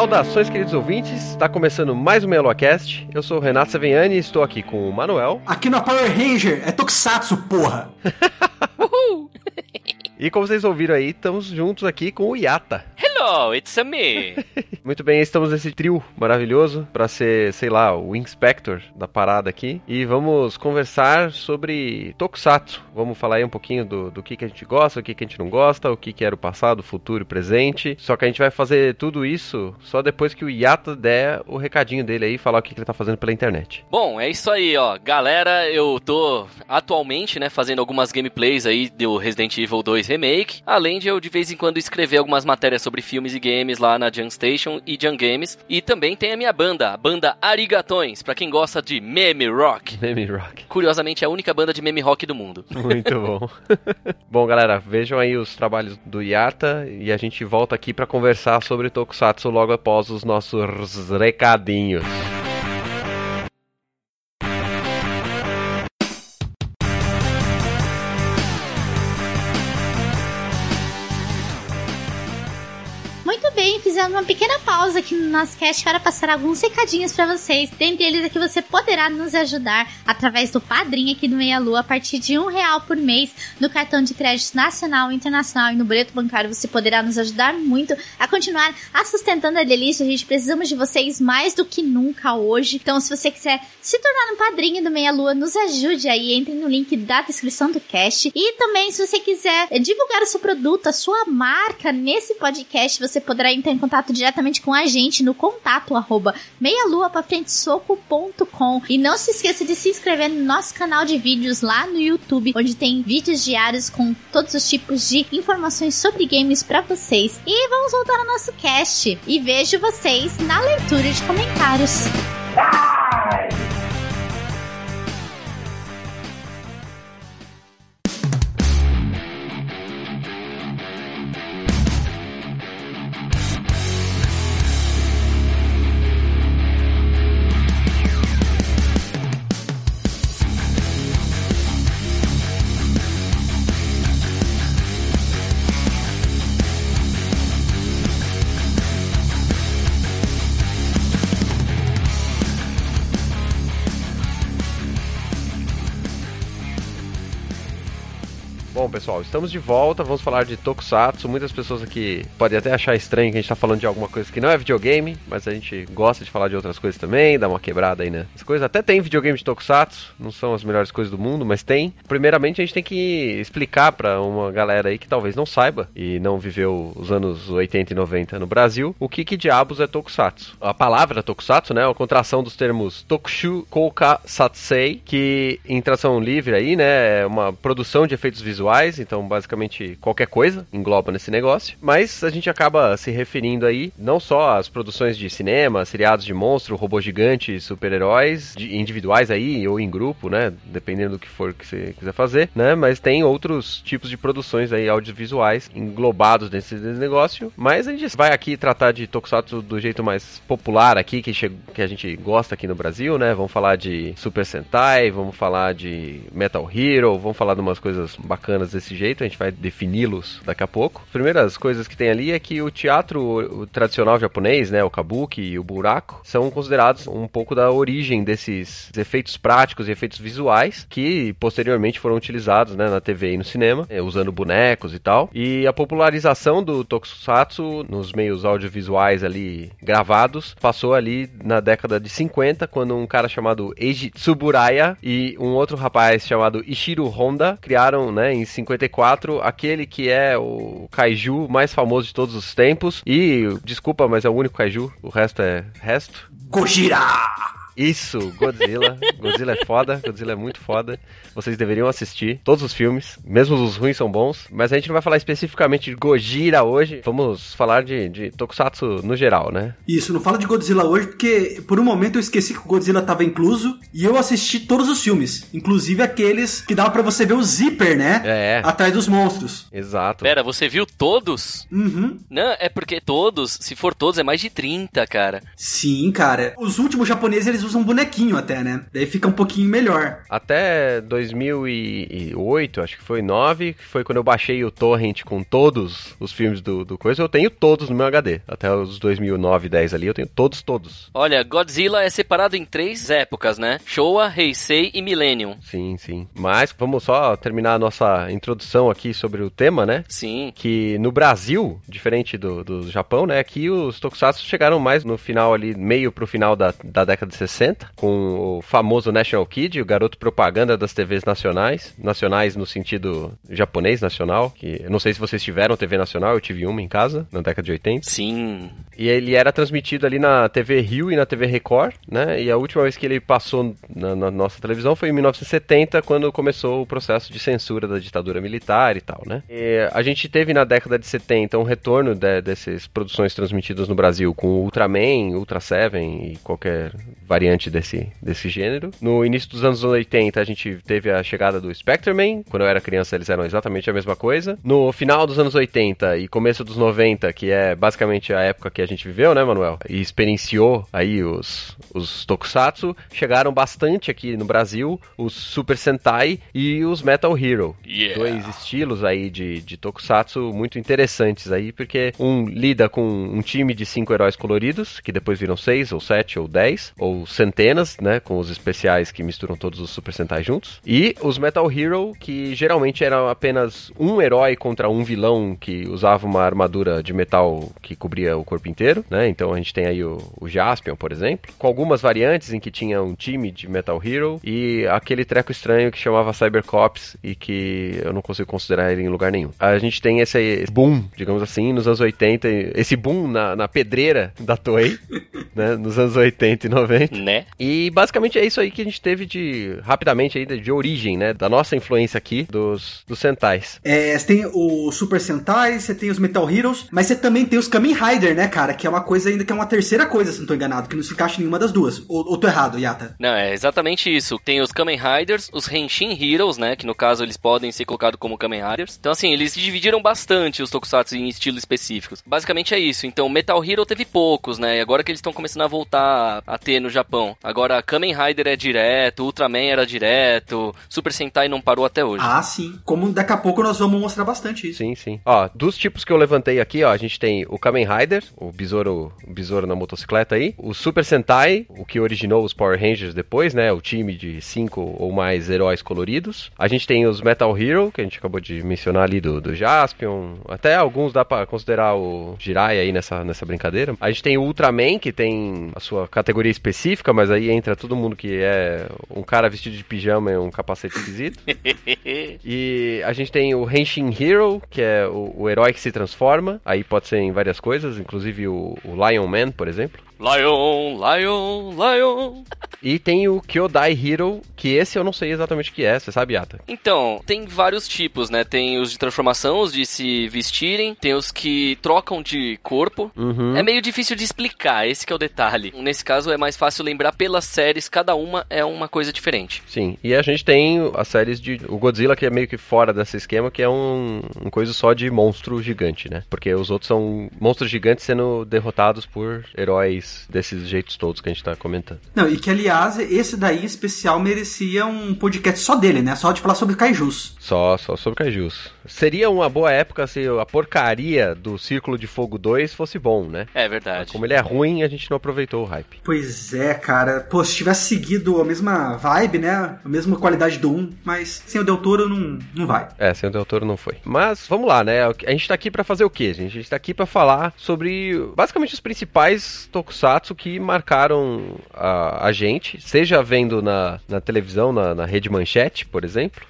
Saudações, queridos ouvintes. Está começando mais um MeloCast. Eu sou o Renato Saviani e estou aqui com o Manuel. Aqui no Power Ranger é Tokusatsu, porra! e como vocês ouviram aí, estamos juntos aqui com o Yata. Hello, it's a me. Muito bem, estamos nesse trio maravilhoso para ser, sei lá, o inspector da parada aqui. E vamos conversar sobre Tokusatsu. Vamos falar aí um pouquinho do, do que, que a gente gosta, o que, que a gente não gosta, o que, que era o passado, o futuro e presente. Só que a gente vai fazer tudo isso só depois que o Yata der o recadinho dele aí e falar o que, que ele tá fazendo pela internet. Bom, é isso aí, ó. Galera, eu tô atualmente, né, fazendo algumas gameplays aí do Resident Evil 2 Remake, além de eu de vez em quando escrever algumas matérias sobre filmes e games lá na Jam Station e Jam Games. E também tem a minha banda, a banda Arigatões, para quem gosta de meme rock. Meme rock. Curiosamente, é a única banda de meme rock do mundo. Muito bom. bom, galera, vejam aí os trabalhos do Yata e a gente volta aqui para conversar sobre Tokusatsu logo após os nossos recadinhos. Uma pequena pausa aqui no nosso cast para passar alguns recadinhos para vocês. Dentre eles é que você poderá nos ajudar através do padrinho aqui do Meia Lua a partir de um real por mês no cartão de crédito nacional, internacional e no boleto bancário. Você poderá nos ajudar muito a continuar a sustentando a delícia. A gente precisamos de vocês mais do que nunca hoje. Então, se você quiser se tornar um padrinho do Meia Lua, nos ajude aí. Entre no link da descrição do cast. E também, se você quiser divulgar o seu produto, a sua marca nesse podcast, você poderá entrar em contato contato diretamente com a gente no contato arroba meialuapafrentesoco.com e não se esqueça de se inscrever no nosso canal de vídeos lá no YouTube, onde tem vídeos diários com todos os tipos de informações sobre games para vocês. E vamos voltar ao nosso cast e vejo vocês na leitura de comentários. Pessoal, estamos de volta, vamos falar de Tokusatsu. Muitas pessoas aqui podem até achar estranho que a gente tá falando de alguma coisa que não é videogame, mas a gente gosta de falar de outras coisas também, dar uma quebrada aí, né? As coisas até tem videogame de Tokusatsu, não são as melhores coisas do mundo, mas tem. Primeiramente, a gente tem que explicar para uma galera aí que talvez não saiba e não viveu os anos 80 e 90 no Brasil, o que que diabos é Tokusatsu. A palavra Tokusatsu, né, é a contração dos termos Tokushu Kouka Satsei, que em tração livre aí, né, é uma produção de efeitos visuais então basicamente qualquer coisa engloba nesse negócio. Mas a gente acaba se referindo aí não só às produções de cinema, seriados de monstro, robô gigante, super-heróis, individuais aí ou em grupo, né? Dependendo do que for que você quiser fazer, né? Mas tem outros tipos de produções aí audiovisuais englobados nesse negócio. Mas a gente vai aqui tratar de Tokusatsu do jeito mais popular aqui, que, que a gente gosta aqui no Brasil, né? Vamos falar de Super Sentai, vamos falar de Metal Hero, vamos falar de umas coisas bacanas desse jeito, a gente vai defini-los daqui a pouco. As primeiras coisas que tem ali é que o teatro tradicional japonês, né, o kabuki e o buraco, são considerados um pouco da origem desses efeitos práticos e efeitos visuais que posteriormente foram utilizados, né, na TV e no cinema, eh, usando bonecos e tal. E a popularização do tokusatsu nos meios audiovisuais ali gravados passou ali na década de 50, quando um cara chamado Eiji Tsuburaya e um outro rapaz chamado Ishiro Honda criaram, né, em 50 54, aquele que é o kaiju mais famoso de todos os tempos. E, desculpa, mas é o único kaiju, o resto é resto. Gojira! Isso, Godzilla. Godzilla é foda, Godzilla é muito foda. Vocês deveriam assistir todos os filmes, mesmo os ruins são bons. Mas a gente não vai falar especificamente de Gojira hoje, vamos falar de, de Tokusatsu no geral, né? Isso, não fala de Godzilla hoje, porque por um momento eu esqueci que o Godzilla tava incluso e eu assisti todos os filmes, inclusive aqueles que dava para você ver o zíper, né? É. Atrás dos monstros. Exato. Pera, você viu todos? Uhum. Não, é porque todos, se for todos, é mais de 30, cara. Sim, cara. Os últimos japoneses eles usam bonequinho até, né? Daí fica um pouquinho melhor. Até 2008, acho que foi 9, que foi quando eu baixei o torrent com todos os filmes do, do coisa, eu tenho todos no meu HD. Até os 2009, 10 ali, eu tenho todos, todos. Olha, Godzilla é separado em três épocas, né? Showa, Heisei e Millennium. Sim, sim. Mas vamos só terminar a nossa introdução aqui sobre o tema, né? Sim. Que no Brasil, diferente do, do Japão, né? Aqui os tokusatsu chegaram mais no final ali, meio pro final da, da década de 60, com o famoso National Kid, o garoto propaganda das TVs nacionais. Nacionais no sentido japonês, nacional. Que eu não sei se vocês tiveram TV nacional, eu tive uma em casa, na década de 80. Sim. E ele era transmitido ali na TV Rio e na TV Record, né? E a última vez que ele passou na, na nossa televisão foi em 1970, quando começou o processo de censura da ditadura militar e tal, né? E a gente teve na década de 70 um retorno de, dessas produções transmitidas no Brasil com Ultraman, Ultra Seven e qualquer variante desse, desse gênero. No início dos anos 80 a gente teve a chegada do Spectreman, quando eu era criança eles eram exatamente a mesma coisa. No final dos anos 80 e começo dos 90, que é basicamente a época que a gente viveu, né, Manuel? E experienciou aí os, os tokusatsu, chegaram bastante aqui no Brasil os Super Sentai e os Metal Hero. Yeah. Dois estilos aí de, de tokusatsu muito interessantes aí, porque um lida com um time de cinco heróis coloridos, que depois viram seis, ou sete, ou dez, ou centenas, né, com os especiais que misturam todos os Super Sentai juntos. E os Metal Hero, que geralmente eram apenas um herói contra um vilão que usava uma armadura de metal que cobria o corpo inteiro, né? Então a gente tem aí o, o Jaspion, por exemplo, com algumas variantes em que tinha um time de Metal Hero e aquele treco estranho que chamava Cybercops e que eu não consigo considerar ele em lugar nenhum. A gente tem esse boom, digamos assim, nos anos 80, esse boom na, na pedreira da Toei, né? Nos anos 80 e 90. Né? E basicamente é isso aí que a gente teve de, rapidamente aí, de, origem, né? Da nossa influência aqui dos, dos Sentais. É, você tem o Super Sentai, você tem os Metal Heroes, mas você também tem os Kamen Rider, né, cara? Que é uma coisa ainda que é uma terceira coisa, se não tô enganado, que não se encaixa em nenhuma das duas. Ou, ou tô errado, Yata? Não, é exatamente isso. Tem os Kamen Riders, os Henshin Heroes, né? Que no caso eles podem ser colocados como Kamen Riders. Então, assim, eles se dividiram bastante os tokusatsu em estilos específicos. Basicamente é isso. Então, Metal Hero teve poucos, né? E agora que eles estão começando a voltar a ter no Japão. Agora, Kamen Rider é direto, Ultraman era direto, Super Sentai não parou até hoje. Ah, sim. Como daqui a pouco nós vamos mostrar bastante isso. Sim, sim. Ó, dos tipos que eu levantei aqui, ó, a gente tem o Kamen Rider, o besouro, o besouro na motocicleta aí, o Super Sentai, o que originou os Power Rangers depois, né, o time de cinco ou mais heróis coloridos. A gente tem os Metal Hero, que a gente acabou de mencionar ali do, do Jaspion, até alguns dá pra considerar o Jiraiya aí nessa, nessa brincadeira. A gente tem o Ultraman, que tem a sua categoria específica, mas aí entra todo mundo que é um cara vestido de pijama e um capacete esquisito. E a gente tem o Henshin Hero, que é o, o herói que se transforma. Aí pode ser em várias coisas, inclusive o, o Lion Man, por exemplo. Lion, Lion, Lion. E tem o Kyodai Hero, que esse eu não sei exatamente o que é, você sabe, Yata? Então, tem vários tipos, né? Tem os de transformação, os de se vestirem, tem os que trocam de corpo. Uhum. É meio difícil de explicar, esse que é o detalhe. Nesse caso é mais fácil lembrar pelas séries, cada uma é uma coisa diferente. Sim, e a gente tem as séries de. O Godzilla, que é meio que fora desse esquema, que é um, um coisa só de monstro gigante, né? Porque os outros são monstros gigantes sendo derrotados por heróis desses jeitos todos que a gente tá comentando. Não, e que aliás, esse daí em especial merecia um podcast só dele, né? Só de falar sobre kaijus. Só, só sobre Kaijus. Seria uma boa época se a porcaria do Círculo de Fogo 2 fosse bom, né? É verdade. Como ele é ruim, a gente não aproveitou o hype. Pois é, cara. Pô, se tivesse seguido a mesma vibe, né? A mesma qualidade do 1, mas sem o Del Toro não, não vai. É, sem o Del Toro não foi. Mas vamos lá, né? A gente tá aqui pra fazer o quê, gente? A gente tá aqui pra falar sobre basicamente os principais tokusatsu que marcaram a, a gente, seja vendo na, na televisão, na, na rede manchete, por exemplo,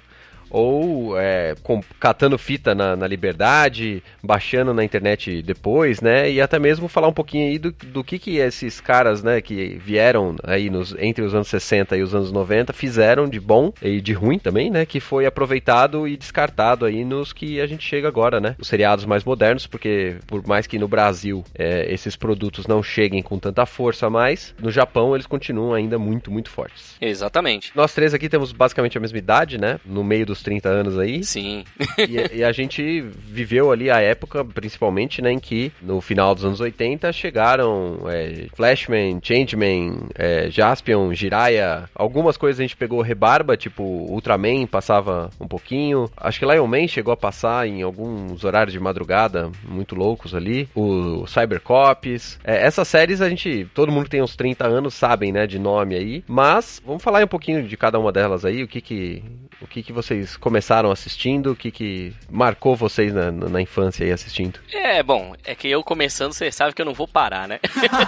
ou é, com, catando fita na, na, Liberdade, baixando na internet depois, né? E até mesmo falar um pouquinho aí do, do que, que esses caras, né, que vieram aí nos, entre os anos 60 e os anos 90 fizeram de bom e de ruim também, né? Que foi aproveitado e descartado aí nos que a gente chega agora, né? Os seriados mais modernos, porque por mais que no Brasil é, esses produtos não cheguem com tanta força mais, no Japão eles continuam ainda muito, muito fortes. Exatamente. Nós três aqui temos basicamente a mesma idade, né? No meio dos 30 anos aí. Sim. e, e, a gente viveu ali a época, principalmente, né, em que no final dos anos 80 chegaram é, Flashman, Changeman, é, Jaspion, Jiraiya. Algumas coisas a gente pegou rebarba, tipo Ultraman passava um pouquinho. Acho que Lion Man chegou a passar em alguns horários de madrugada muito loucos ali. O Cybercops. É, essas séries a gente, todo mundo que tem uns 30 anos sabem, né, de nome aí. Mas vamos falar um pouquinho de cada uma delas aí, o que que, o que, que vocês começaram assistindo, o que que marcou vocês na, na infância aí assistindo. É, bom, é que eu começando, você sabe que eu não vou parar, né?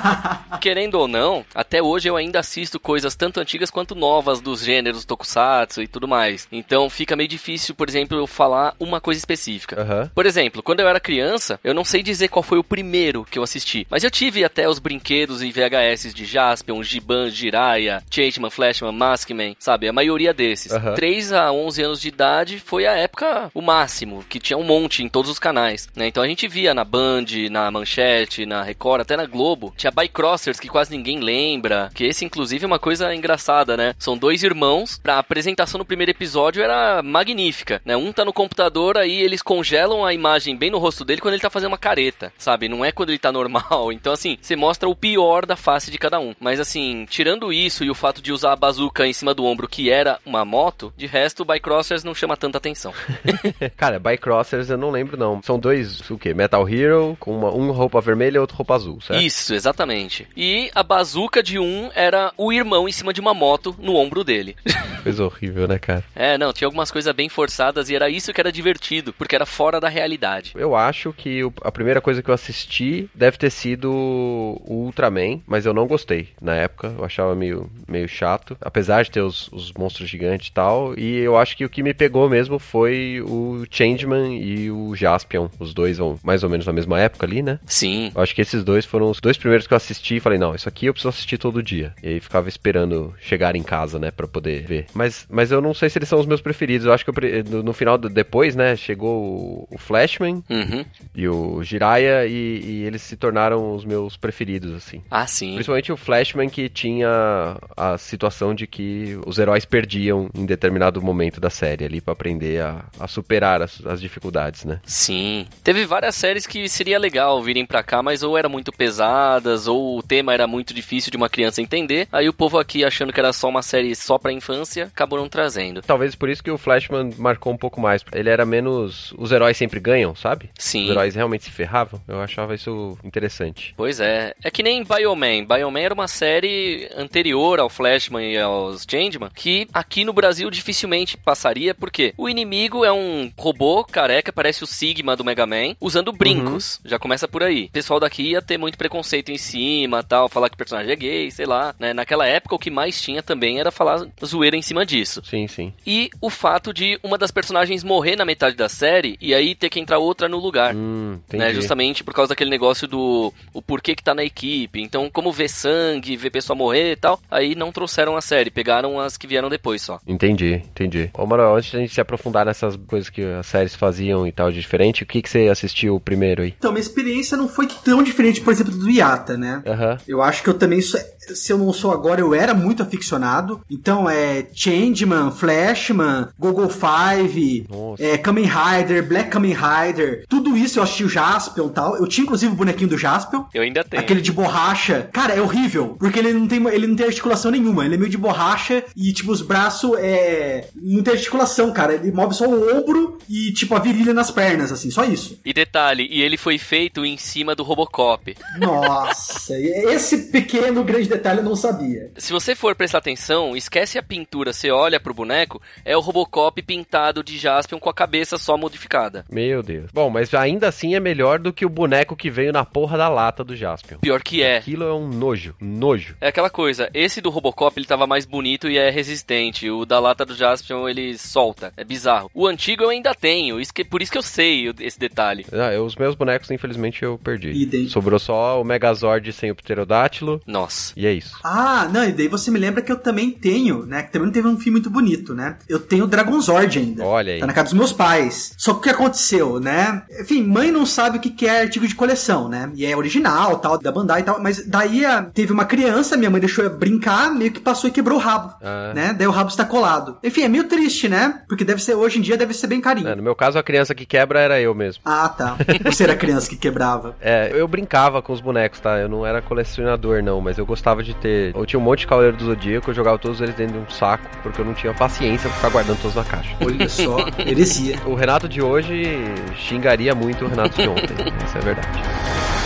Querendo ou não, até hoje eu ainda assisto coisas tanto antigas quanto novas dos gêneros tokusatsu e tudo mais. Então fica meio difícil, por exemplo, eu falar uma coisa específica. Uhum. Por exemplo, quando eu era criança, eu não sei dizer qual foi o primeiro que eu assisti, mas eu tive até os brinquedos e VHS de Jaspion, Giban, Jiraiya, Changeman, Flashman, Maskman, sabe? A maioria desses. Uhum. 3 a 11 anos de foi a época o máximo, que tinha um monte em todos os canais, né? Então a gente via na Band, na Manchete, na Record, até na Globo, tinha Bycrossers que quase ninguém lembra, que esse inclusive é uma coisa engraçada, né? São dois irmãos, a apresentação no primeiro episódio era magnífica, né? Um tá no computador, aí eles congelam a imagem bem no rosto dele quando ele tá fazendo uma careta, sabe? Não é quando ele tá normal. Então assim, você mostra o pior da face de cada um. Mas assim, tirando isso e o fato de usar a bazuca em cima do ombro, que era uma moto, de resto o Bycrossers não chama tanta atenção. Cara, Bycrossers eu não lembro não. São dois, o que? Metal Hero, com uma um roupa vermelha e outro roupa azul, certo? Isso, exatamente. E a bazuca de um era o irmão em cima de uma moto no ombro dele. Coisa horrível, né, cara? É, não, tinha algumas coisas bem forçadas e era isso que era divertido, porque era fora da realidade. Eu acho que a primeira coisa que eu assisti deve ter sido o Ultraman, mas eu não gostei na época. Eu achava meio, meio chato, apesar de ter os, os monstros gigantes e tal. E eu acho que o que me pegou mesmo foi o Changeman e o Jaspion. Os dois vão mais ou menos na mesma época ali, né? Sim. Eu acho que esses dois foram os dois primeiros que eu assisti e falei, não, isso aqui eu preciso assistir todo dia. E aí ficava esperando chegar em casa, né, pra poder ver. Mas, mas eu não sei se eles são os meus preferidos. Eu acho que eu, no, no, final, depois, né, chegou o, o Flashman uhum. e o Jiraiya e, e, eles se tornaram os meus preferidos, assim. Ah, sim. Principalmente o Flashman que tinha a situação de que os heróis perdiam em determinado momento da série ali para aprender a, a superar as, as dificuldades, né? Sim. Teve várias séries que seria legal virem para cá, mas ou eram muito pesadas, ou o tema era muito difícil de uma criança entender. Aí o povo aqui achando que era só uma série só pra infância, acabou não trazendo. Talvez por isso que o Flashman marcou um pouco mais. Ele era menos. Os heróis sempre ganham, sabe? Sim. Os heróis realmente se ferravam. Eu achava isso interessante. Pois é. É que nem Bioman. Bioman era uma série anterior ao Flashman e aos Changeman, que aqui no Brasil dificilmente passaria, porque o inimigo é um robô careca, parece o Sigma do Mega Man, usando brincos. Uhum. Já começa por aí. O pessoal daqui ia ter muito preconceito em cima, tal, falar que o personagem é gay, sei lá. Né? Naquela época, o que mais tinha também era falar zoeira em cima disso. Sim, sim. E o fato de uma das personagens morrer na metade da série e aí ter que entrar outra no lugar. Hum, né? Justamente por causa daquele negócio do o porquê que tá na equipe. Então, como ver sangue, ver pessoa morrer e tal, aí não trouxeram a série, pegaram as que vieram depois só. Entendi, entendi. Ô, Antes de a gente se aprofundar nessas coisas que as séries faziam e tal de diferente, o que, que você assistiu primeiro aí? Então, minha experiência não foi tão diferente, por exemplo, do Yata, né? Uhum. Eu acho que eu também sou, se eu não sou agora, eu era muito aficionado. Então é Changeman, Flashman, Google Five, é, Kamen Rider, Black Kamen Rider. Tudo isso eu assisti o Jaspion e tal. Eu tinha inclusive o bonequinho do Jaspion. Eu ainda tenho. Aquele de borracha. Cara, é horrível. Porque ele não tem, ele não tem articulação nenhuma. Ele é meio de borracha e, tipo, os braços é. Não tem articulação, cara. Ele move só o ombro e, tipo, a virilha nas pernas, assim. Só isso. E detalhe, e ele foi feito em cima do Robocop. Nossa, esse pequeno grande detalhe eu não sabia. Se você for prestar atenção, esquece a pintura, você olha pro boneco, é o Robocop pintado de Jaspion com a cabeça só modificada. Meu Deus. Bom, mas ainda assim é melhor do que o boneco que veio na porra da lata do Jaspion. Pior que é. Aquilo é um nojo, nojo. É aquela coisa, esse do Robocop ele tava mais bonito e é resistente. O da lata do Jaspion ele solta. É bizarro. O antigo eu ainda tenho, isso que, por isso que eu sei esse detalhe. Ah, os meus bonecos, infelizmente, eu perdi. Idem. Sobrou só o Megazord sem o pterodátilo. Nossa. E é isso. Ah, não, e daí você me lembra que eu também tenho, né? Que também não teve um filme muito bonito, né? Eu tenho o Dragonzord ainda. Olha aí. Tá na casa dos meus pais. Só que o que aconteceu, né? Enfim, mãe não sabe o que é artigo de coleção, né? E é original, tal, da Bandai e tal. Mas daí teve uma criança, minha mãe deixou eu brincar, meio que passou e quebrou o rabo. Ah. Né? Daí o rabo está colado. Enfim, é meio triste, né? Porque deve ser, hoje em dia, deve ser bem carinho. É, no meu caso, a criança que quebra era eu mesmo. Ah, tá. Você era a criança que quebrava. É, eu brincava com os bonecos, tá? Eu não era colecionador, não, mas eu gostava de ter. Eu tinha um monte de Cavaleiro do Zodíaco, eu jogava todos eles dentro de um saco, porque eu não tinha paciência pra ficar guardando todos na caixa. Olha só, heresia. O Renato de hoje xingaria muito o Renato de ontem. Isso é verdade.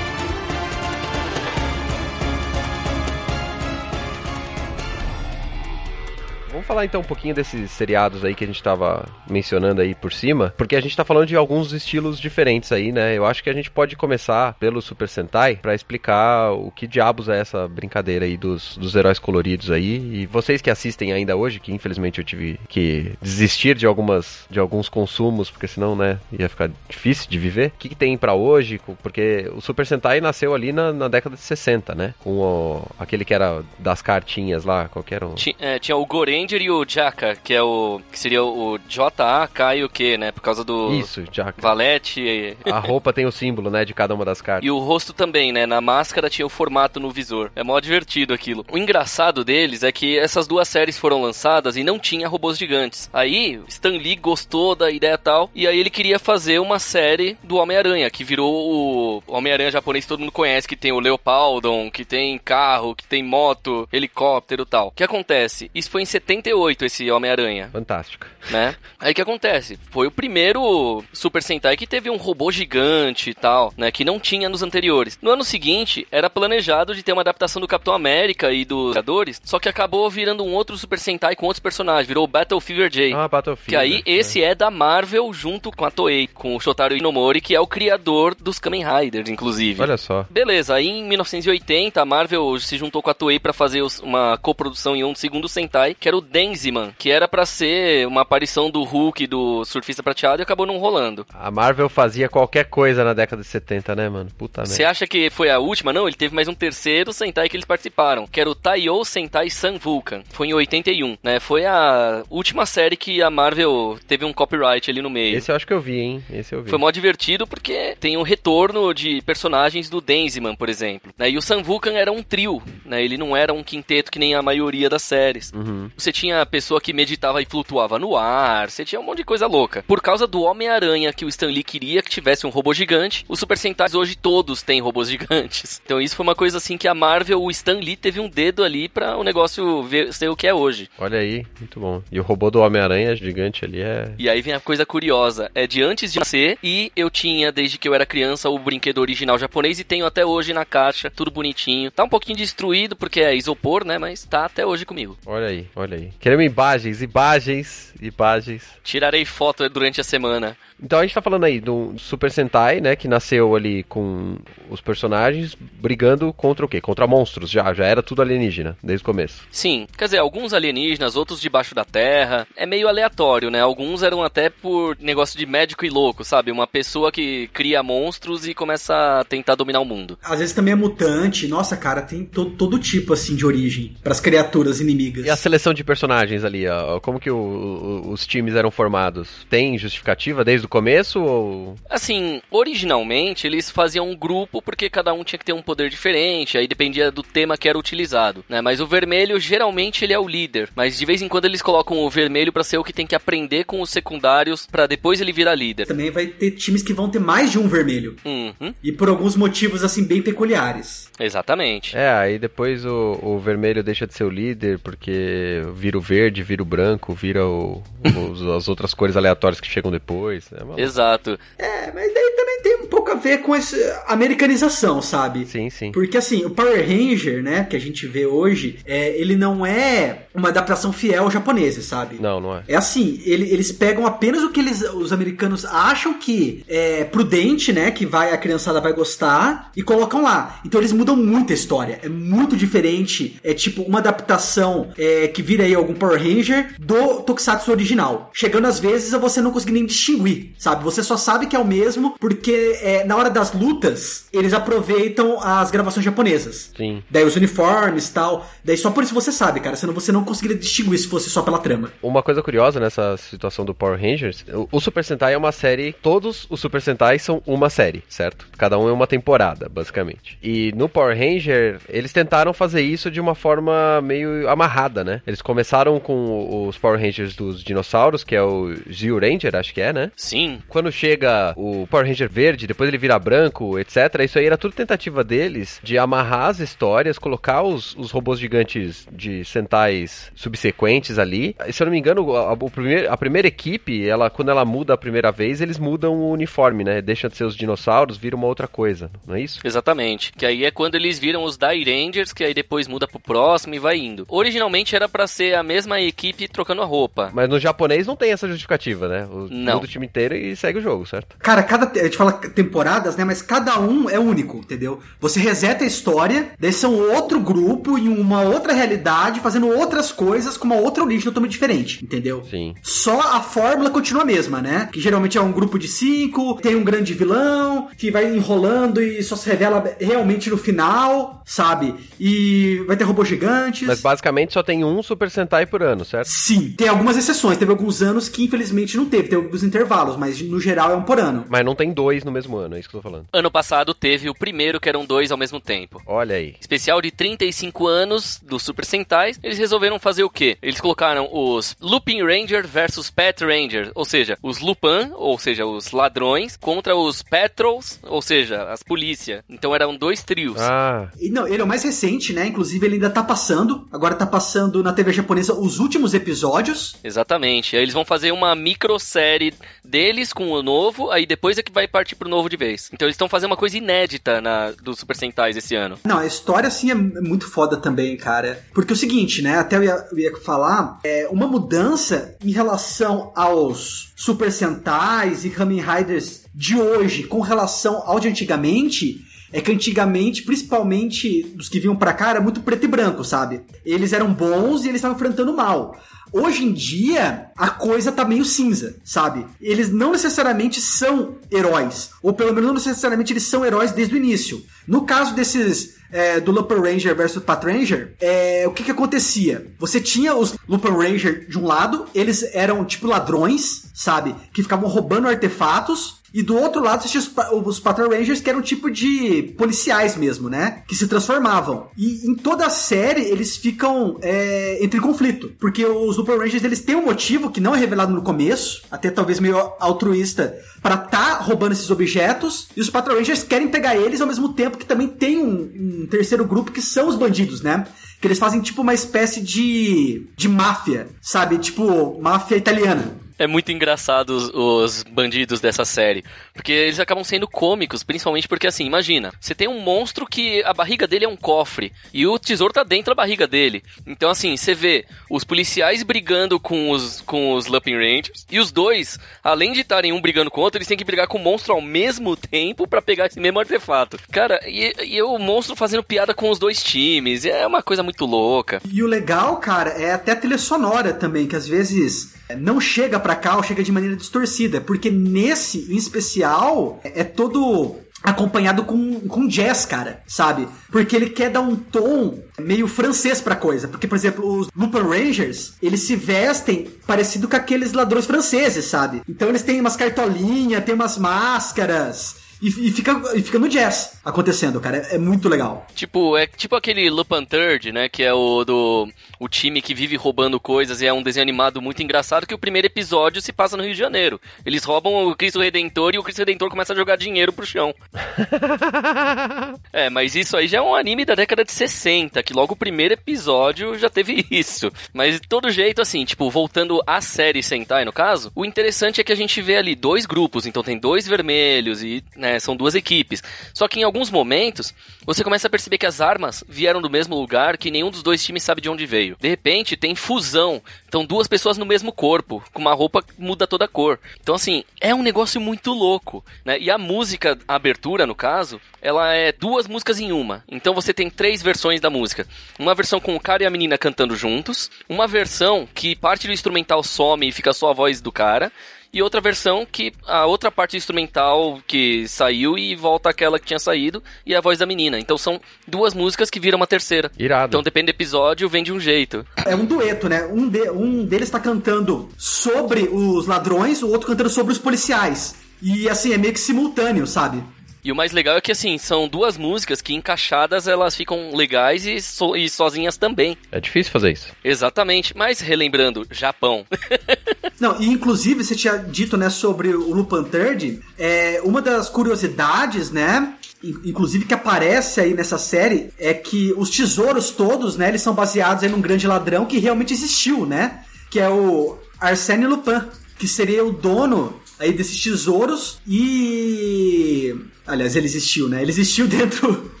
Falar então um pouquinho desses seriados aí que a gente tava mencionando aí por cima, porque a gente tá falando de alguns estilos diferentes aí, né? Eu acho que a gente pode começar pelo Super Sentai para explicar o que diabos é essa brincadeira aí dos, dos heróis coloridos aí. E vocês que assistem ainda hoje, que infelizmente eu tive que desistir de algumas de alguns consumos, porque senão, né, ia ficar difícil de viver. O que, que tem para hoje? Porque o Super Sentai nasceu ali na, na década de 60, né? Com o, aquele que era das cartinhas lá, qualquer um. Tinha, é, tinha o Goranger e o Jaka, que é o. que seria o J-A-K e o Q, né? Por causa do. Isso, Jaka. Valete. E... A roupa tem o símbolo, né? De cada uma das cartas. E o rosto também, né? Na máscara tinha o formato no visor. É mó divertido aquilo. O engraçado deles é que essas duas séries foram lançadas e não tinha robôs gigantes. Aí, Stan Lee gostou da ideia tal, e aí ele queria fazer uma série do Homem-Aranha, que virou o Homem-Aranha japonês todo mundo conhece, que tem o Leopaldon, que tem carro, que tem moto, helicóptero e tal. O que acontece? Isso foi em 78 2008, esse Homem-Aranha. Fantástico. Né? Aí o que acontece? Foi o primeiro Super Sentai que teve um robô gigante e tal, né? Que não tinha nos anteriores. No ano seguinte, era planejado de ter uma adaptação do Capitão América e dos Vingadores, só que acabou virando um outro Super Sentai com outros personagens. Virou o Battle Fever J. Ah, Battle Fever. Que aí, é. esse é da Marvel junto com a Toei, com o Shotaro Inomori, que é o criador dos Kamen Riders, inclusive. Olha só. Beleza, aí em 1980, a Marvel se juntou com a Toei para fazer uma coprodução em um segundo Sentai, que era o Den Denziman, que era para ser uma aparição do Hulk do Surfista Prateado e acabou não rolando. A Marvel fazia qualquer coisa na década de 70, né, mano? Puta merda. Você acha que foi a última? Não, ele teve mais um terceiro Sentai que eles participaram, que era o Taiyo Sentai Sun Vulcan. Foi em 81, né? Foi a última série que a Marvel teve um copyright ali no meio. Esse eu acho que eu vi, hein? Esse eu vi. Foi mó divertido porque tem o um retorno de personagens do Denziman, por exemplo. Né? E o Sun Vulcan era um trio, né? Ele não era um quinteto que nem a maioria das séries. Uhum. Você tinha a pessoa que meditava e flutuava no ar, você tinha um monte de coisa louca. Por causa do Homem-Aranha que o Stan Lee queria que tivesse um robô gigante, os Super Sentais hoje todos têm robôs gigantes. Então isso foi uma coisa assim que a Marvel, o Stan Lee teve um dedo ali para o negócio ver, ser o que é hoje. Olha aí, muito bom. E o robô do Homem-Aranha gigante ali é. E aí vem a coisa curiosa: é de antes de nascer e eu tinha, desde que eu era criança, o brinquedo original japonês e tenho até hoje na caixa, tudo bonitinho. Tá um pouquinho destruído porque é isopor, né? Mas tá até hoje comigo. Olha aí, olha aí. Queremos imagens, imagens, imagens. Tirarei foto durante a semana. Então a gente tá falando aí do Super Sentai, né, que nasceu ali com os personagens brigando contra o quê? Contra monstros, já, já era tudo alienígena, desde o começo. Sim, quer dizer, alguns alienígenas, outros debaixo da terra, é meio aleatório, né? Alguns eram até por negócio de médico e louco, sabe? Uma pessoa que cria monstros e começa a tentar dominar o mundo. Às vezes também é mutante, nossa, cara, tem todo, todo tipo, assim, de origem para as criaturas inimigas. E a seleção de personagens ali, ó, como que o, o, os times eram formados? Tem justificativa desde o começo ou. Assim, originalmente eles faziam um grupo porque cada um tinha que ter um poder diferente, aí dependia do tema que era utilizado, né? Mas o vermelho geralmente ele é o líder, mas de vez em quando eles colocam o vermelho para ser o que tem que aprender com os secundários para depois ele virar líder. Também vai ter times que vão ter mais de um vermelho. Uhum. E por alguns motivos assim bem peculiares. Exatamente. É, aí depois o, o vermelho deixa de ser o líder porque vira o verde, vira o branco, vira o, os, as outras cores aleatórias que chegam depois. É Exato. É, mas daí também tem um pouco a ver com essa americanização, sabe? Sim, sim. Porque assim, o Power Ranger, né, que a gente vê hoje, é, ele não é uma adaptação fiel ao japonês, sabe? Não, não é. É assim, ele, eles pegam apenas o que eles, os americanos acham que é prudente, né, que vai a criançada vai gostar e colocam lá. Então eles mudam muito a história. É muito diferente. É tipo uma adaptação é, que vira aí algum Power Ranger do Tokusatsu original. Chegando às vezes a você não conseguir nem distinguir, sabe? Você só sabe que é o mesmo porque é, na hora das lutas eles aproveitam as gravações japonesas. Sim. Daí os uniformes e tal. Daí só por isso você sabe, cara. Senão você não conseguiria distinguir se fosse só pela trama. Uma coisa curiosa nessa situação do Power Rangers, o, o Super Sentai é uma série, todos os Super Sentai são uma série, certo? Cada um é uma temporada, basicamente. E no Power Ranger, eles tentaram fazer isso de uma forma meio amarrada, né? Eles começaram com os Power Rangers dos dinossauros, que é o Zio Ranger, acho que é, né? Sim. Quando chega o Power Ranger verde, depois ele vira branco, etc. Isso aí era tudo tentativa deles de amarrar as histórias, colocar os, os robôs gigantes de Sentais subsequentes ali. E, se eu não me engano, a, a, a primeira equipe, ela, quando ela muda a primeira vez, eles mudam o uniforme, né? Deixa de ser os dinossauros, vira uma outra coisa, não é isso? Exatamente. Que aí é quando eles viram os Dai Rangers, que aí depois muda pro próximo e vai indo. Originalmente era para ser a mesma equipe trocando a roupa. Mas no japonês não tem essa justificativa, né? O, não. Muda o time inteiro e segue o jogo, certo? Cara, cada. A gente fala temporadas, né? Mas cada um é único, entendeu? Você reseta a história, daí são outro grupo em uma outra realidade, fazendo outras coisas com uma outra origem totalmente diferente, entendeu? Sim. Só a fórmula continua a mesma, né? Que geralmente é um grupo de cinco, tem um grande vilão, que vai enrolando e só se revela realmente no final, sabe? E vai ter robôs gigantes. Mas basicamente só tem um Super Sentai por ano, certo? Sim. Tem algumas exceções. Teve alguns anos que infelizmente não teve. Teve alguns intervalos, mas no geral é um por ano. Mas não tem dois no mesmo ano, é isso que eu tô falando. Ano passado teve o primeiro que eram dois ao mesmo tempo. Olha aí. Especial de 35 anos do Super Sentai. Eles resolveram fazer o quê? Eles colocaram os Lupin Ranger versus Pet Ranger, ou seja, os Lupin, ou seja, os ladrões, contra os Patrols, ou seja, as polícia. Então eram dois trios. Ah. E não, ele é o mais recente, né? Inclusive ele ainda tá passando. Agora tá passando na TV japonesa os últimos episódios. Exatamente. Aí eles vão fazer uma microsérie deles com o novo, aí depois é que vai partir pro novo de vez. Então eles estão fazendo uma coisa inédita na, do Super Sentais esse ano. Não, a história, assim, é muito foda também, cara. Porque é o seguinte, né? Até eu ia, eu ia falar, é uma mudança em relação aos Super Sentais e Kamen Riders de hoje com relação ao de antigamente é que antigamente, principalmente dos que vinham pra cá, era muito preto e branco, sabe? Eles eram bons e eles estavam enfrentando mal. Hoje em dia, a coisa tá meio cinza, sabe? Eles não necessariamente são heróis. Ou pelo menos não necessariamente eles são heróis desde o início. No caso desses é, do Lupin Ranger versus Pat Ranger, é, o que que acontecia? Você tinha os Lupin Ranger de um lado, eles eram tipo ladrões, sabe? Que ficavam roubando artefatos. E do outro lado, você tinha os, os Patrol Rangers, que eram um tipo de policiais mesmo, né? Que se transformavam. E em toda a série, eles ficam é, entre conflito. Porque os Super Rangers, eles têm um motivo que não é revelado no começo, até talvez meio altruísta, para tá roubando esses objetos. E os Patrol Rangers querem pegar eles ao mesmo tempo que também tem um, um terceiro grupo que são os bandidos, né? Que eles fazem tipo uma espécie de, de máfia, sabe? Tipo, máfia italiana. É muito engraçado os, os, bandidos dessa série. Porque eles acabam sendo cômicos, principalmente porque, assim, imagina, você tem um monstro que a barriga dele é um cofre e o tesouro tá dentro da barriga dele. Então, assim, você vê os policiais brigando com os, com os Lupin Rangers e os dois, além de estarem um brigando com o outro, eles têm que brigar com o monstro ao mesmo tempo para pegar esse mesmo artefato. Cara, e, e o monstro fazendo piada com os dois times, é uma coisa muito louca. E o legal, cara, é até a trilha sonora também, que às vezes não chega pra cá ou chega de maneira distorcida, porque nesse em especial é todo acompanhado com, com jazz, cara, sabe? Porque ele quer dar um tom meio francês pra coisa. Porque, por exemplo, os Lupin Rangers, eles se vestem parecido com aqueles ladrões franceses, sabe? Então eles têm umas cartolinhas, tem umas máscaras. E, e, fica, e fica no jazz acontecendo, cara. É, é, muito legal. Tipo, é tipo aquele Lupin Third, né? Que é o do o time que vive roubando coisas e é um desenho animado muito engraçado que o primeiro episódio se passa no Rio de Janeiro. Eles roubam o Cristo Redentor e o Cristo Redentor começa a jogar dinheiro pro chão. é, mas isso aí já é um anime da década de 60, que logo o primeiro episódio já teve isso. Mas de todo jeito, assim, tipo, voltando à série Sentai, no caso, o interessante é que a gente vê ali dois grupos, então tem dois vermelhos e, né, é, são duas equipes. Só que em alguns momentos, você começa a perceber que as armas vieram do mesmo lugar, que nenhum dos dois times sabe de onde veio. De repente, tem fusão. Então, duas pessoas no mesmo corpo, com uma roupa que muda toda a cor. Então, assim, é um negócio muito louco, né? E a música, a abertura, no caso, ela é duas músicas em uma. Então, você tem três versões da música. Uma versão com o cara e a menina cantando juntos, uma versão que parte do instrumental some e fica só a voz do cara, e outra versão que a outra parte instrumental que saiu e volta aquela que tinha saído e a voz da menina. Então são duas músicas que viram uma terceira. Irado. Então depende do episódio, vem de um jeito. É um dueto, né? Um, de, um deles tá cantando sobre os ladrões, o outro cantando sobre os policiais. E assim, é meio que simultâneo, sabe? E o mais legal é que, assim, são duas músicas que encaixadas elas ficam legais e, so e sozinhas também. É difícil fazer isso. Exatamente. Mas, relembrando, Japão. Não, e inclusive você tinha dito, né, sobre o Lupin Third, é, uma das curiosidades, né, inclusive que aparece aí nessa série, é que os tesouros todos, né, eles são baseados em num grande ladrão que realmente existiu, né, que é o Arsène Lupin, que seria o dono aí desses tesouros e Aliás, ele existiu, né? Ele existiu dentro.